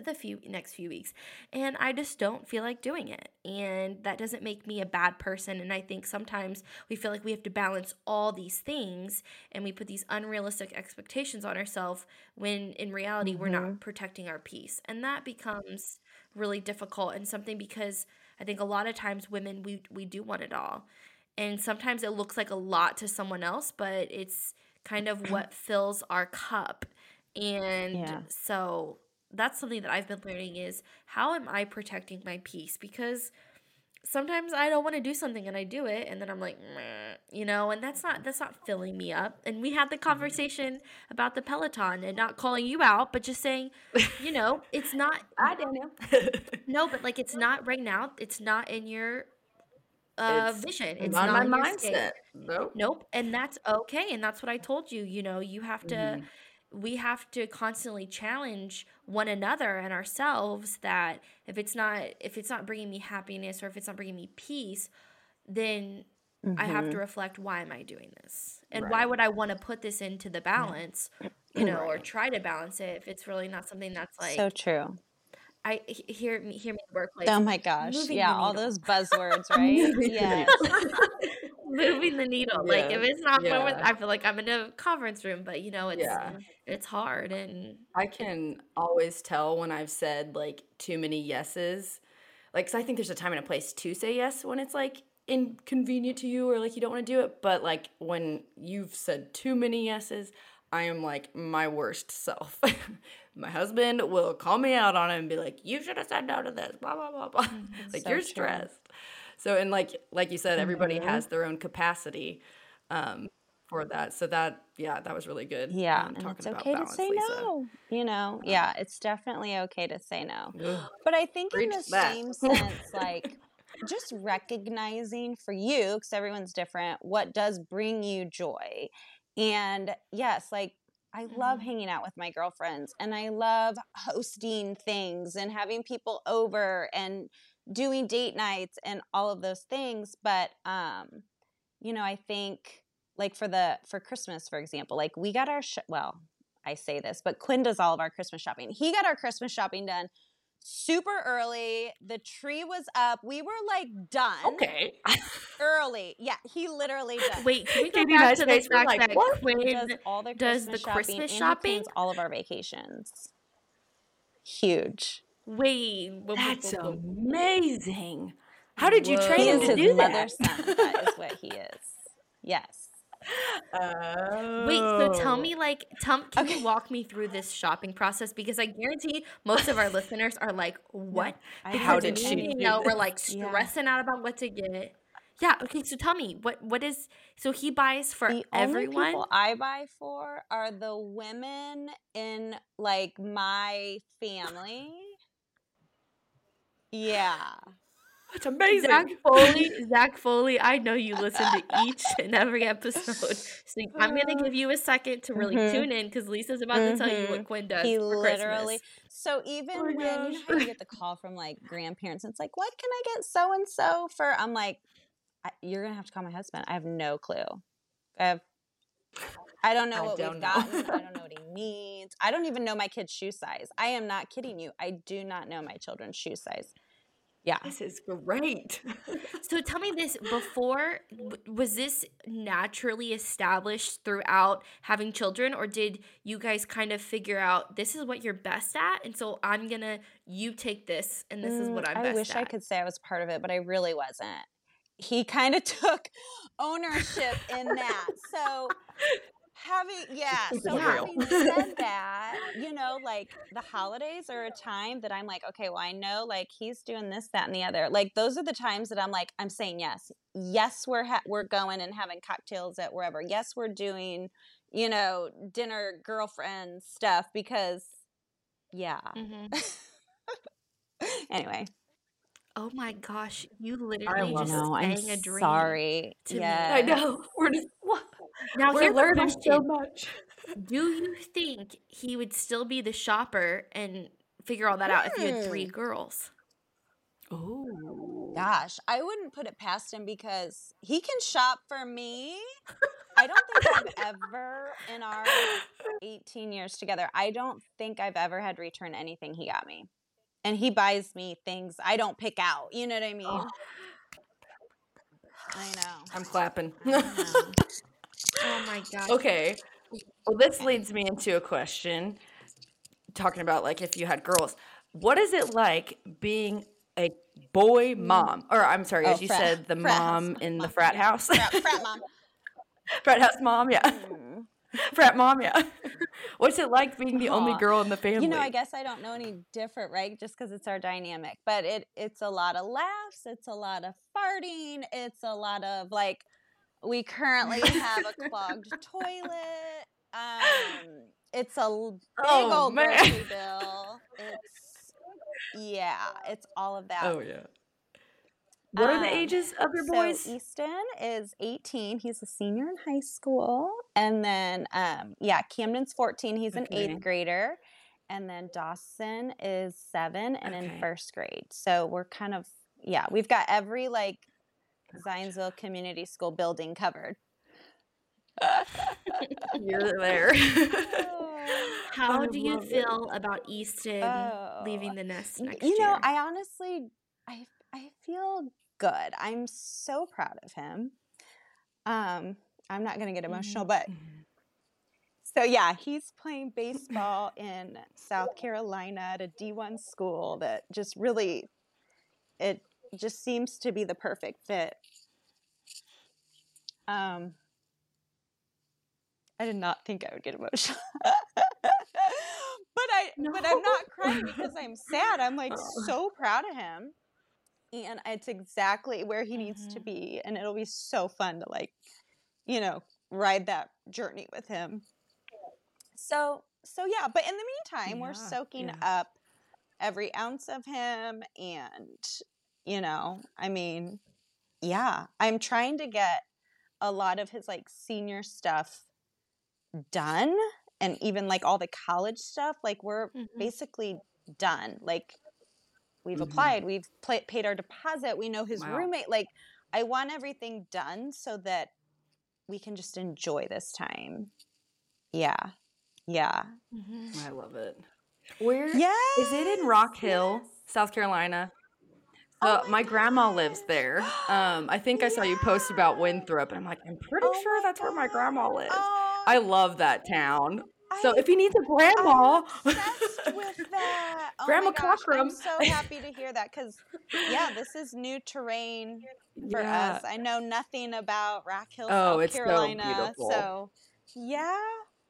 the few next few weeks. And i just don't feel like doing it. And that doesn't make me a bad person. And i think sometimes we feel like we have to balance all these things and we put these unrealistic expectations on ourselves when in reality mm-hmm. we're not mm-hmm. protecting our peace. And that becomes really difficult and something because i think a lot of times women we we do want it all. And sometimes it looks like a lot to someone else but it's kind of what fills our cup and yeah. so that's something that I've been learning is how am I protecting my peace? Because sometimes I don't want to do something and I do it and then I'm like, you know, and that's not that's not filling me up. And we had the conversation about the Peloton and not calling you out, but just saying, you know, it's not I don't know. no, but like it's not right now. It's not in your uh, it's vision. It's not, not my mindset. Nope. Nope. And that's okay. And that's what I told you. You know, you have to mm-hmm we have to constantly challenge one another and ourselves that if it's not if it's not bringing me happiness or if it's not bringing me peace then mm-hmm. i have to mm-hmm. reflect why am i doing this and right. why would i want to put this into the balance you know right. or try to balance it if it's really not something that's like so true I hear me hear me workplace. Oh my gosh! Yeah, all those buzzwords, right? yes. moving the needle. Yeah. Like if it's not yeah. I feel like I'm in a conference room, but you know, it's yeah. it's hard and I can always tell when I've said like too many yeses. Like, cause I think there's a time and a place to say yes when it's like inconvenient to you or like you don't want to do it. But like when you've said too many yeses, I am like my worst self. my husband will call me out on it and be like, "You should have said no to this." Blah blah blah blah. Mm, like so you're true. stressed. So and like like you said, everybody mm-hmm. has their own capacity um, for that. So that yeah, that was really good. Yeah, um, and it's okay balance, to say Lisa. no. You know, yeah, it's definitely okay to say no. But I think in the that. same sense, like just recognizing for you, because everyone's different, what does bring you joy. And yes, like I love mm-hmm. hanging out with my girlfriends and I love hosting things and having people over and doing date nights and all of those things but um you know i think like for the for christmas for example like we got our sh- well i say this but quinn does all of our christmas shopping. He got our christmas shopping done super early. The tree was up. We were like done okay. early. Yeah he literally does wait can we go back to the fact like, that what? quinn does all their does christmas the shopping christmas shopping? all of our vacations. Huge Wait, that's amazing. How did you train him to do that? Son. That is what he is. Yes. Oh. Wait, so tell Oh. me, like, tell, can Okay. you walk me through this shopping process? Because I guarantee most of our listeners are like, what? I Because How have did me she and no- do Danielle were this? like Yeah. stressing out about what to get. Yeah, okay, so tell me, what what is so he buys for The only everyone? people I buy for are the women in like my family. Yeah. That's amazing. Zach Foley, Zach Foley, I know you listen to each and every episode. So I'm gonna give you a second to really Mhm. tune in because Lisa's about to tell you what Quinn does He for literally. Christmas. So even Oh when you know gosh. you get the call from like grandparents, it's like, what can I get so and so for? I'm like, I, you're gonna have to call my husband. I have no clue. I have. I don't know I what don't we've know. gotten. I don't know what he needs. I don't even know my kid's shoe size. I am not kidding you. I do not know my children's shoe size. Yeah. This is great. So tell me this before was this naturally established throughout having children or did you guys kind of figure out this is what you're best at and so I'm going to you take this and this is Mm, what I'm I best wish at. I could say I was part of it, but I really wasn't. He kind of took ownership in that. So having yeah, so it real. having said that, you know, like the holidays are a time that I'm like, okay, well, I know like he's doing this, that, and the other. Like those are the times that I'm like, I'm saying yes, yes, we're ha- we're going and having cocktails at wherever. Yes, we're doing, you know, dinner girlfriend stuff because, yeah. Mhm. anyway, Oh my gosh, you literally love just it. no, I'm a dream. sorry. to me. I know. We're just Now we're here's a learning so question. much. Do you think he would still be the shopper and figure all that out if you had three Hmm. girls? Oh. Gosh, I wouldn't put it past him because he can shop for me. I don't think I've ever, in our 18 years together, I don't think I've ever had to return anything he got me. And he buys me things I don't pick out. You know what I mean? Oh. I know. I'm clapping. Oh my god. okay. Well, this leads me into a question talking about like if you had girls. What is it like being a boy mom? Or I'm sorry, Oh, as you frat- said, the frat house mom in the frat house. Frat, frat mom. frat house mom, yeah. Mm. frat mom, yeah. What's it like being the only girl in the family? You know, I guess I don't know any different, right? Just because it's our dynamic. But it it's a lot of laughs, it's a lot of farting, it's a lot of like we currently have a clogged toilet. Um it's a big Oh, old man. grocery bill. It's yeah, it's all of that. Oh yeah. What are the Um, ages of your So boys? Easton is 18. He's a senior in high school. And then, um, yeah, Camden's 14. He's an eighth grader. And then Dawson is seven and in first grade. So we're kind of, yeah, we've got every like Zionsville Community School building covered. You're there. How do you it. feel about Easton Oh. leaving the nest next you know, year? I honestly, I I feel good. I'm so proud of him. Um, I'm not gonna get emotional, but so yeah, he's playing baseball in South Carolina at a D1 school that just really, it just seems to be the perfect fit. Um, I did not think I would get emotional. but I but I'm not crying because I'm sad. I'm like Oh. so proud of him. And it's exactly where he needs to Mhm. be. And it'll be so fun to like, you know, ride that journey with him. So so yeah, but in the meantime, we're soaking yeah. up every ounce of him and you know, I mean, yeah, I'm trying to get a lot of his like senior stuff done and even like all the college stuff like we're Mhm. basically done like we've Mhm. applied we've pla paid our deposit we know his Wow. roommate like i want everything done so that we can just enjoy this time yeah yeah Mhm. I love it. Where yeah is it in Rock Hill, South Carolina? Oh Uh, my my grandma lives there. Um, I think I saw you post about Winthrop, and I'm like, I'm pretty Oh sure that's where my grandma lives. Oh, I love that town. so if he needs a grandma, obsessed with that. Oh Grandma my I'm so happy to hear that because yeah, this is new terrain for yeah. us. I know nothing about Rock Hill, Oh, South it's so Carolina. beautiful. So yeah,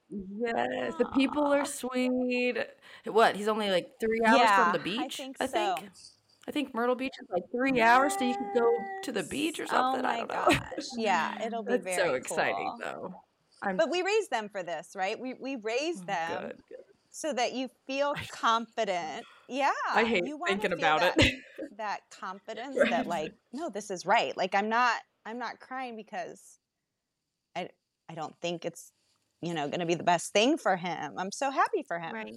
Yes, the people are sweet. What? He's only like three hours yeah, from the beach. I think I so. think. I think Myrtle Beach is like three hours, so you could go to the beach or oh something. Oh I don't know. gosh. Yeah, it'll be very so exciting, cool. though. I'm But we raised them for this, right? We we raised oh, them good. good. so that you feel confident. Yeah, I hate you thinking about that, it. That confidence Right. that like, no, this is right. Like I'm not I'm not crying because I I don't think it's you know going to be the best thing for him. I'm so happy for him. Right.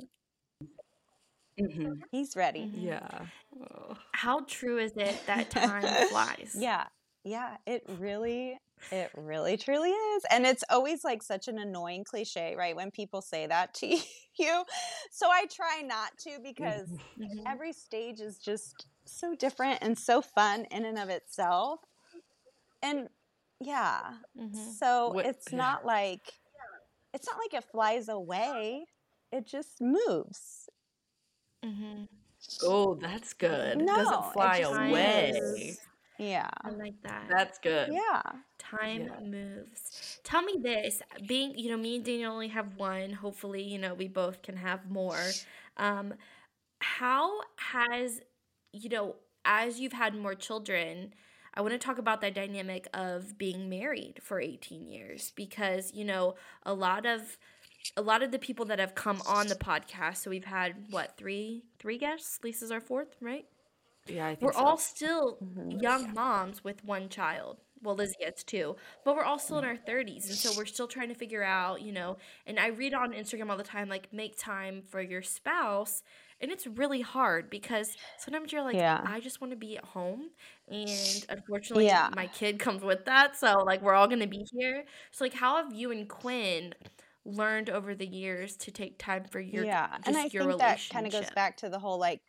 Mhm. He's ready. Mhm. Yeah. Oh. How true is it that time flies? Yeah. Yeah, it really it really truly is. And it's always like such an annoying cliche, right? When people say that to you. So I try not to because Mhm. every stage is just so different and so fun in and of itself. And yeah. Mhm. So What- it's yeah. not like it's not like it flies away. It just moves. Mhm. Oh, that's good. No, Doesn't fly just away. moves. Yeah. I like that. That's good. Yeah. Time Yeah. moves. Tell me this, being, you know, me and Danielle only have one. Hopefully, you know, we both can have more. Um, how has, you know, as you've had more children, I want to talk about that dynamic of being married for 18 years because, you know, a lot of a lot of the people that have come on the podcast, so we've had what, three three guests? Lisa's our fourth, right? Yeah, I think We're so. all still Mhm. young moms with one child. Well, Lizzie gets two, but we're all still in our 30s. And so we're still trying to figure out, you know, and I read on Instagram all the time, like, make time for your spouse. And it's really hard because sometimes you're like, Yeah. I just want to be at home. And unfortunately, Yeah. my kid comes with that. So, like, we're all going to be here. So, like, how have you and Quinn learned over the years to take time for your yeah just and i your think that kind of goes back to the whole like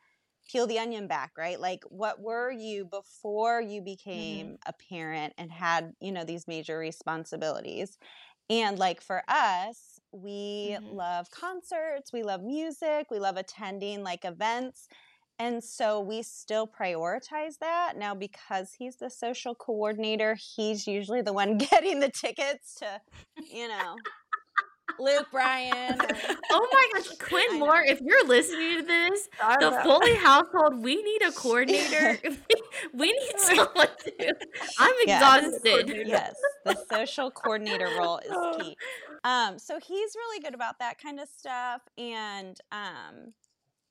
peel the onion back right like what were you before you Mm-hmm. became a parent and had you know these major responsibilities and like for us we Mhm. love concerts we love music we love attending like events and so we still prioritize that now because he's the social coordinator he's usually the one getting the tickets to you know luke bryan Oh my gosh, Quinn know. Moore, if you're listening to this, I the know. Foley household, we need a coordinator. we need someone to. I'm Yes. exhausted. yes the social coordinator role is key um so he's really good about that kind of stuff and um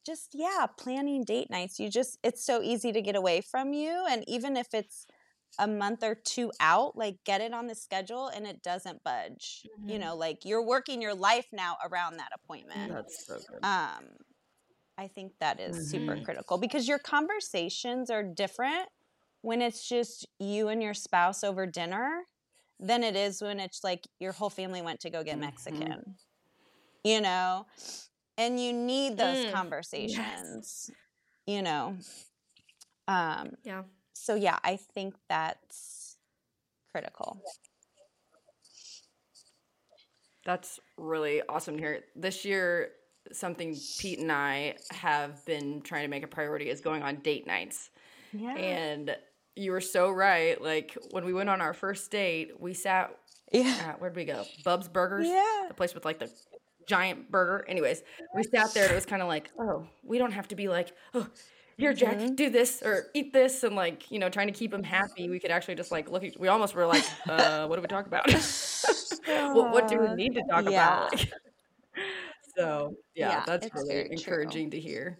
just yeah planning date nights you just it's so easy to get away from you and even if it's a month or two out like get it on the schedule and it doesn't budge you Mhm. know like you're working your life now around that appointment That's so good. um i think that is super Mhm. critical because your conversations are different when it's just you and your spouse over dinner than it is when it's like your whole family went to go get Mhm. mexican you know and you need those Mm, yes. conversations you know um Yeah. So yeah i think that's critical That's really awesome to hear. This year, something Pete and I have been trying to make a priority is going on date nights. yeah And you were so right. Like when we went on our first date, we sat yeah at, where'd we go? Bub's Burgers? yeah The place with like the giant burger. Anyways, we sat there and it was kind of like, oh, we don't have to be like, oh, here, Jack, Mhm. do this or eat this. And like, you know, trying to keep him happy. We could actually just like look at, we almost were like, uh, what do we talk about? what, what do we need to talk yeah. about? Like, so, yeah, Yeah, that's really very true. encouraging to hear.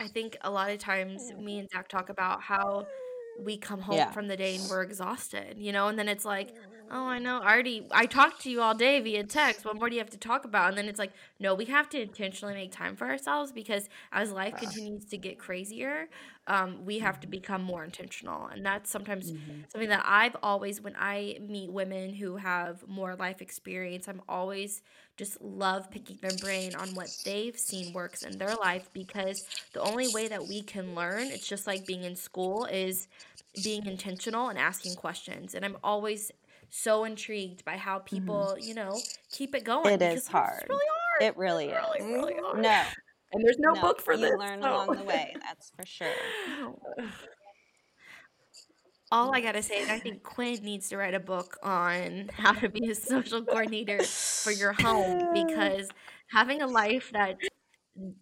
I think a lot of times me and Zach talk about how we come home Yeah. from the day and we're exhausted, you know, and then it's like, oh, I know, I already, I talked to you all day via text. What more do you have to talk about? And then it's like, no, we have to intentionally make time for ourselves because as life continues to get crazier, um, we have to become more intentional. And that's sometimes something that I've always, when I meet women who have more life experience, I'm always just love picking their brain on what they've seen works in their life because the only way that we can learn, it's just like being in school, is being intentional and asking questions. And I'm always so intrigued by how people, mm-hmm. you know, keep it going. It is hard. It's really hard. It really it's is. Really, really hard. No. And there's no, no book for you this. You learn so. along the way, that's for sure. All I gotta say is I think Quinn needs to write a book on how to be a social coordinator for your home because having a life that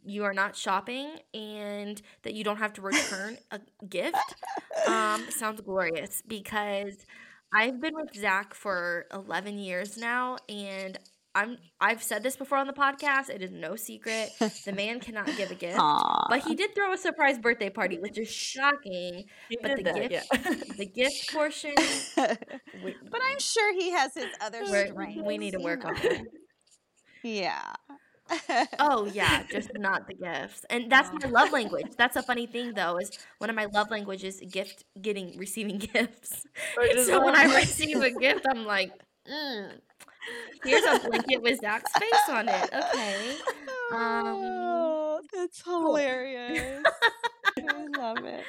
you are not shopping and that you don't have to return a gift um, sounds glorious because I've been with Zach for 11 years now and I'm I've said this before on the podcast. It is no secret. The man cannot give a gift. Aww. But he did throw a surprise birthday party, which is shocking. He but the that, gift yeah. the gift portion we, But I'm sure he has his other strengths. We need to work on it. Yeah. Oh yeah, just not the gifts. And that's my love language. That's a funny thing though, is one of my love languages gift getting receiving gifts. so when I receive a gift, I'm like, mm, here's a blanket with Zach's face on it. Okay. Um, oh, that's hilarious. I love it.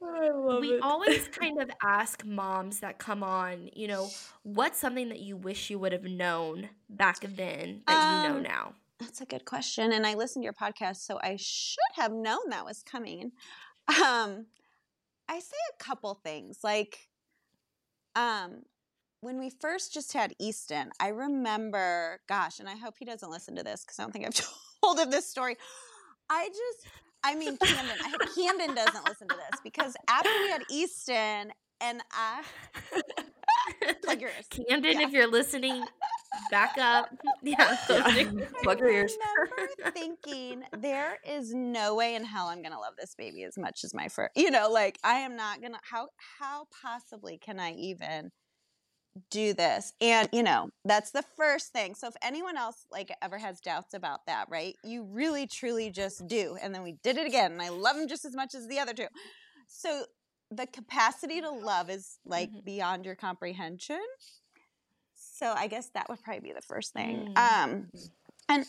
We it. always kind of ask moms that come on, you know, what's something that you wish you would have known back then that um, you know um, now? That's a good question. And I listened to your podcast, so I should have known that was coming. Um, I say a couple things. Like, um, when we first just had Easton, I remember, gosh, and I hope he doesn't listen to this because I don't think I've told him this story. I just, I mean, Camden, I hope Camden doesn't listen to this because after we had Easton and I, plug your ears. Camden, yeah. if you're listening, back up. Yeah, yeah. plug your ears. I remember thinking, there is no way in hell I'm gonna love this baby as much as my first. You know, like I am not gonna. How how possibly can I even? Do this and you know that's the first thing so if anyone else like ever has doubts about that right you really truly just do and then we did it again and i love him just as much as the other two so the capacity to love is like mm-hmm. beyond your comprehension so i guess that would probably be the first thing mm-hmm. um and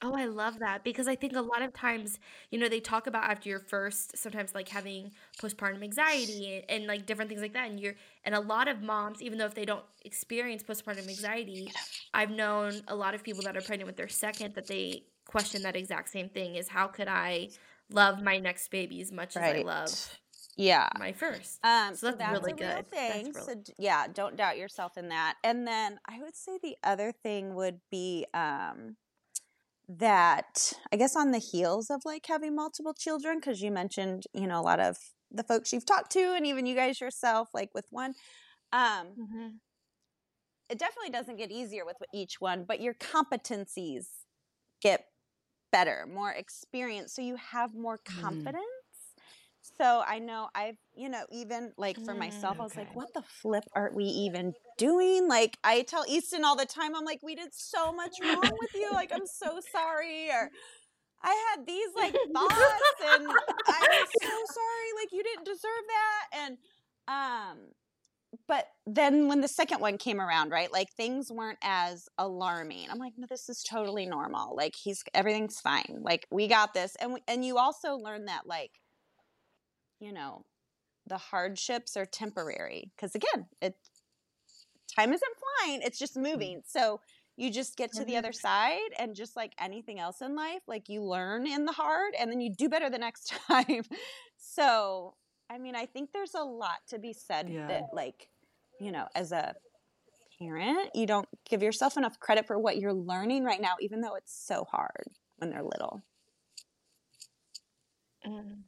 Oh, I love that because I think a lot of times, you know, they talk about after your first, sometimes like having postpartum anxiety and, and, like different things like that. And you're, and a lot of moms, even though if they don't experience postpartum anxiety, I've known a lot of people that are pregnant with their second that they question that exact same thing is how could I love my next baby as much right. as I love yeah my first um so that's, so that's really good thing really- so yeah don't doubt yourself in that and then i would say the other thing would be um that I guess on the heels of like having multiple children, because you mentioned, you know, a lot of the folks you've talked to and even you guys yourself, like with one, um, mm-hmm. it definitely doesn't get easier with each one, but your competencies get better, more experience. So you have more mm. confidence. Mm. So I know I've, you know, even like for myself, mm, I was like, what the flip are we even doing? Like I tell Easton all the time, I'm like, we did so much wrong with you. Like, I'm so sorry. Or I had these like thoughts and I'm so sorry. Like you didn't deserve that. And um but then when the second one came around, right? Like things weren't as alarming. I'm like, no, this is totally normal. Like he's everything's fine. Like we got this. And we, and you also learn that like you know, the hardships are temporary because again, it time isn't flying, it's just mm. moving. So you just get to the other side and just like anything else in life, like you learn in the hard and then you do better the next time. so, I mean, I think there's a lot to be said yeah. that like, you know, as a parent, you don't give yourself enough credit for what you're learning right now even though it's so hard when they're little. Mm.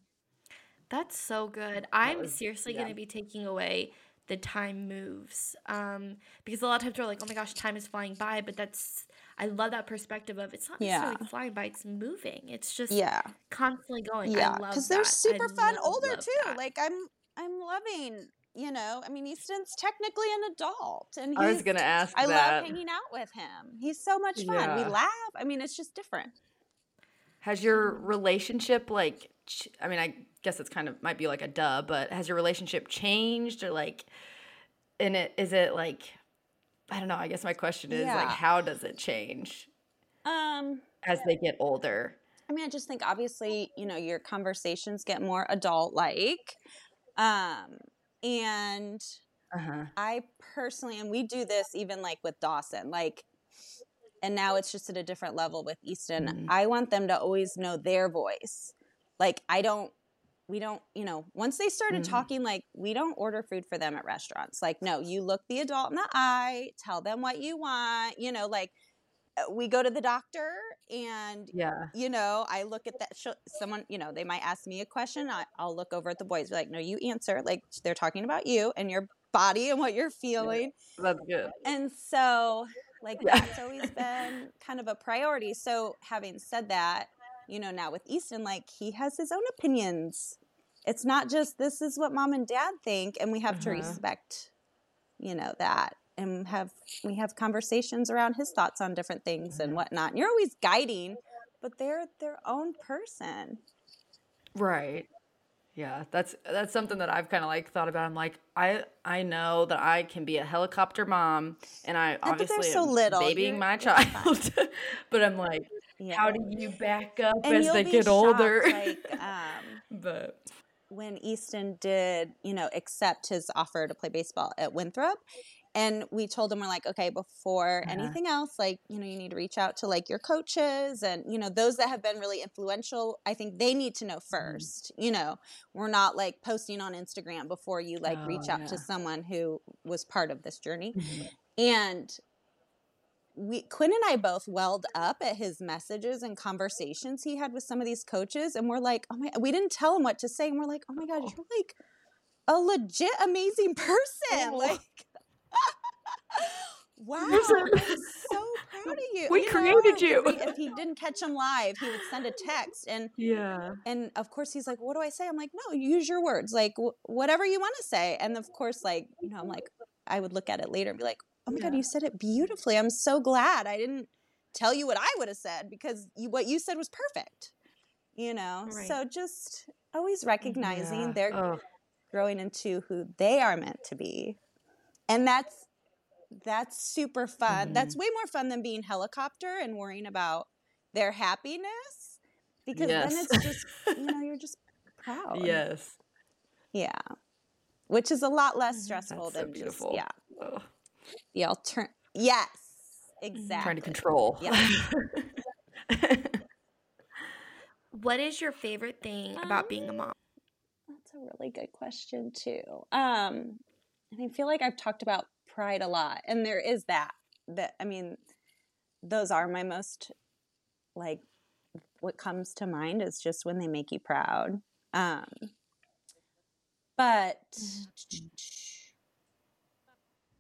That's so good. I'm was, seriously yeah. going to be taking away the time moves um, because a lot of times we're like, oh my gosh, time is flying by, but that's I love that perspective of it's not necessarily yeah. flying by; it's moving. It's just yeah, constantly going. Yeah, because they're super I fun love, older love too. That. Like I'm, I'm loving. You know, I mean, Easton's technically an adult, and I was gonna ask. I that. love hanging out with him. He's so much fun. Yeah. We laugh. I mean, it's just different. Has your relationship like? I mean, I guess it's kind of might be like a duh, but has your relationship changed or like in it is it like I don't know, I guess my question is yeah. like how does it change? Um as they get older. I mean, I just think obviously, you know, your conversations get more adult like. Um and uh-huh. I personally, and we do this even like with Dawson, like, and now it's just at a different level with Easton. Mm-hmm. I want them to always know their voice. Like, I don't, we don't, you know, once they started mm-hmm. talking, like, we don't order food for them at restaurants. Like, no, you look the adult in the eye, tell them what you want, you know, like, uh, we go to the doctor and yeah you know i look at that someone you know they might ask me a question I, will look over at the boys be like no you answer like they're talking about you and your body and what you're feeling yeah, that's good and so like yeah. that's always been kind of a priority so having said that you know now with easton like he has his own opinions it's not just this is what mom and dad think and we have uh-huh. to respect you know that and have we have conversations around his thoughts on different things and mm-hmm. whatnot. And you're always guiding, but they're their own person. Right. Yeah, that's that's something that I've kind of like thought about. I'm like, I I know that I can be a helicopter mom, and I obviously so am little. babying you're, my child, but I'm like, yeah. how do you back up and as they get shocked, older? Like, um, but when Easton did, you know, accept his offer to play baseball at Winthrop, and we told him we're like okay before uh-huh. anything else like you know you need to reach out to like your coaches and you know those that have been really influential i think they need to know 1st mm-hmm. you know we're not like posting on instagram before you like oh, reach out yeah. to someone who was part of this journey mm-hmm. and we Quinn and I both welled up at his messages and conversations he had with some of these coaches, and we're like, oh my, we didn't tell him what to say, and we're like, oh my god, oh. you're like a legit amazing person, oh. like wow, I'm so proud of you. We you created know, you. If he didn't catch him live, he would send a text, and yeah, and of course he's like, "What do I say?" I'm like, "No, use your words, like whatever you want to say." And of course, like you know, I'm like, I would look at it later and be like, "Oh my yeah. god, you said it beautifully. I'm so glad I didn't tell you what I would have said because you, what you said was perfect." You know, right. so just always recognizing yeah. they're oh. growing into who they are meant to be, and that's that's super fun. Mm-hmm. That's way more fun than being helicopter and worrying about their happiness because yes. then it's just, you know, you're just proud. Yes. Yeah. Which is a lot less mm-hmm. stressful that's than so beautiful. Just, yeah. Ugh. The altern Yes. Exactly. Trying to control. Yeah. what is your favorite thing about being a mom? That's a really good question too. Um, and I feel like I've talked about pride a lot and there is that that i mean those are my most like what comes to mind is just when they make you proud um but mm-hmm.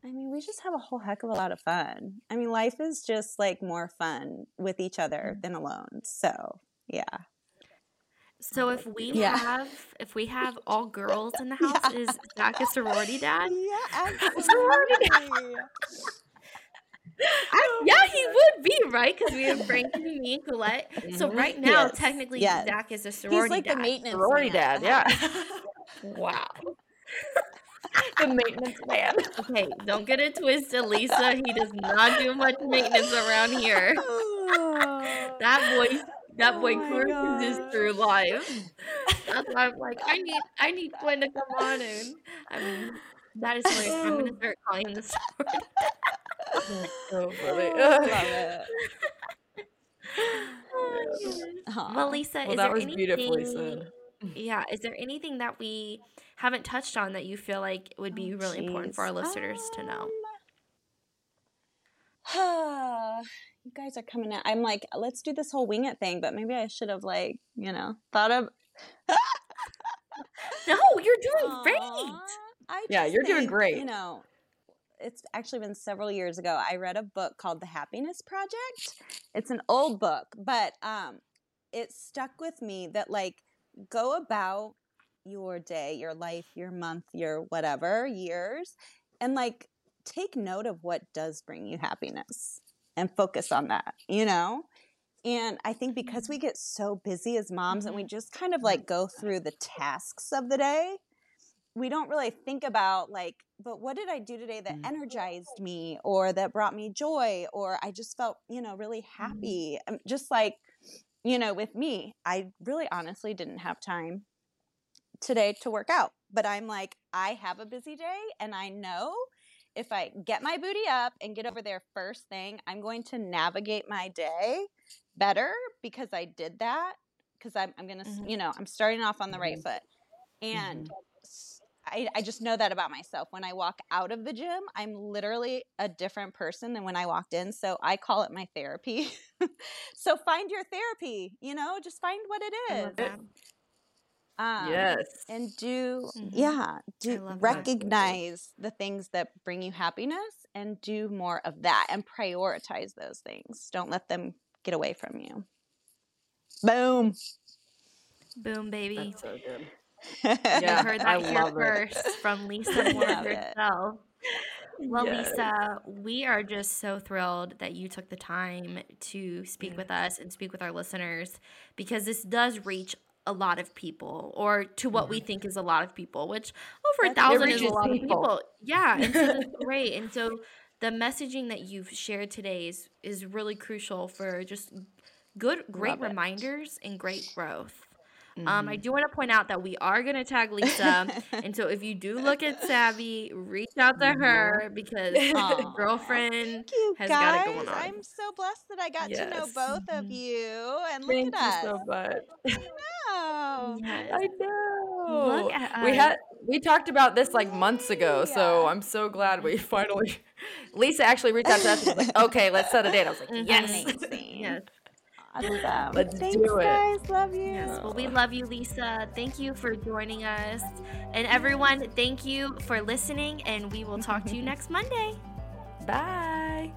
I mean, we just have a whole heck of a lot of fun. I mean, life is just like more fun with each other mm-hmm. than alone. So, yeah. So if we yeah. have if we have all girls in the house, yeah. is Zach a sorority dad? Yeah, absolutely. sorority dad. I, yeah, he would be right because we have Frankie, me, and Colette. Mm-hmm. So right now, yes. technically, yes. Zach is a sorority He's like dad. the maintenance sorority man. dad. Yeah. wow. The maintenance man. Okay, don't get it twisted, Lisa. He does not do much maintenance around here. that voice that boy oh cruises through life. That's why I'm like, I need, I need Gwen to come on in. I mean, that is hilarious. I'm gonna start calling him the story. so funny. Oh, love it. oh, well, Lisa, well, is that there was anything, beautifully said. Yeah, is there anything that we haven't touched on that you feel like would be oh, really geez. important for our listeners um, to know? Um, you guys are coming out. I'm like, let's do this whole wing it thing, but maybe I should have like, you know, thought of. no, you're doing Aww. great. yeah, you're think, doing great. You know, it's actually been several years ago. I read a book called The Happiness Project. It's an old book, but um, it stuck with me that like go about your day, your life, your month, your whatever years, and like take note of what does bring you happiness and focus on that, you know? And I think because we get so busy as moms and we mm-hmm. just kind of like go through the tasks of the day, we don't really think about like, but what did I do today that mm. energized me or that brought me joy or I just felt, you know, really mm-hmm. happy. Just like, you know, with me, I really honestly didn't have time today to work out. but I'm like, I have a busy day and I know if I get my booty up and get over there first thing, I'm going to navigate my day better because I did that. Because I'm, I'm going to, Mhm. you know, I'm starting off on the right foot. And I I just know that about myself. When I walk out of the gym, I'm literally a different person than when I walked in. So I call it my therapy. so find your therapy, you know, just find what it is. Love that. Um, yes. and do Mhm. yeah do love that. recognize the things that bring you happiness and do more of that and prioritize those things don't let them get away from you boom Boom, baby. That's so good. You Yeah, heard I that here love it. first from Lisa Moore herself. Well, Yes. Lisa, we are just so thrilled that you took the time to speak with us and speak with our listeners because this does reach a lot of people, or to what we mm-hmm. think is a lot of people, which over a That's- It thousand is a reaches lot of people. people. Yeah, and so that's great. And so the messaging that you've shared today is is really crucial for just good, great Love it. reminders and great growth. Um, Mm-hmm. I do want to point out that we are going to tag Lisa. and so if you do look at Savvy, reach out to her because Aw. girlfriend Thank you has guys got it going on. i'm so blessed that i got to know both of Mhm. you and look Thank at you us so much. Oh. Yes. I know. Look at we us. had we talked about this like months ago, so I'm so glad we finally. Lisa actually reached out to us and was like, "Okay, let's set a date." I was like. "Yes." Yes. Awesome Let's thanks do it. guys love you Yes. Well, we love you, Lisa. Thank you for joining us. And everyone, thank you for listening. And we will talk to you next Monday. Bye.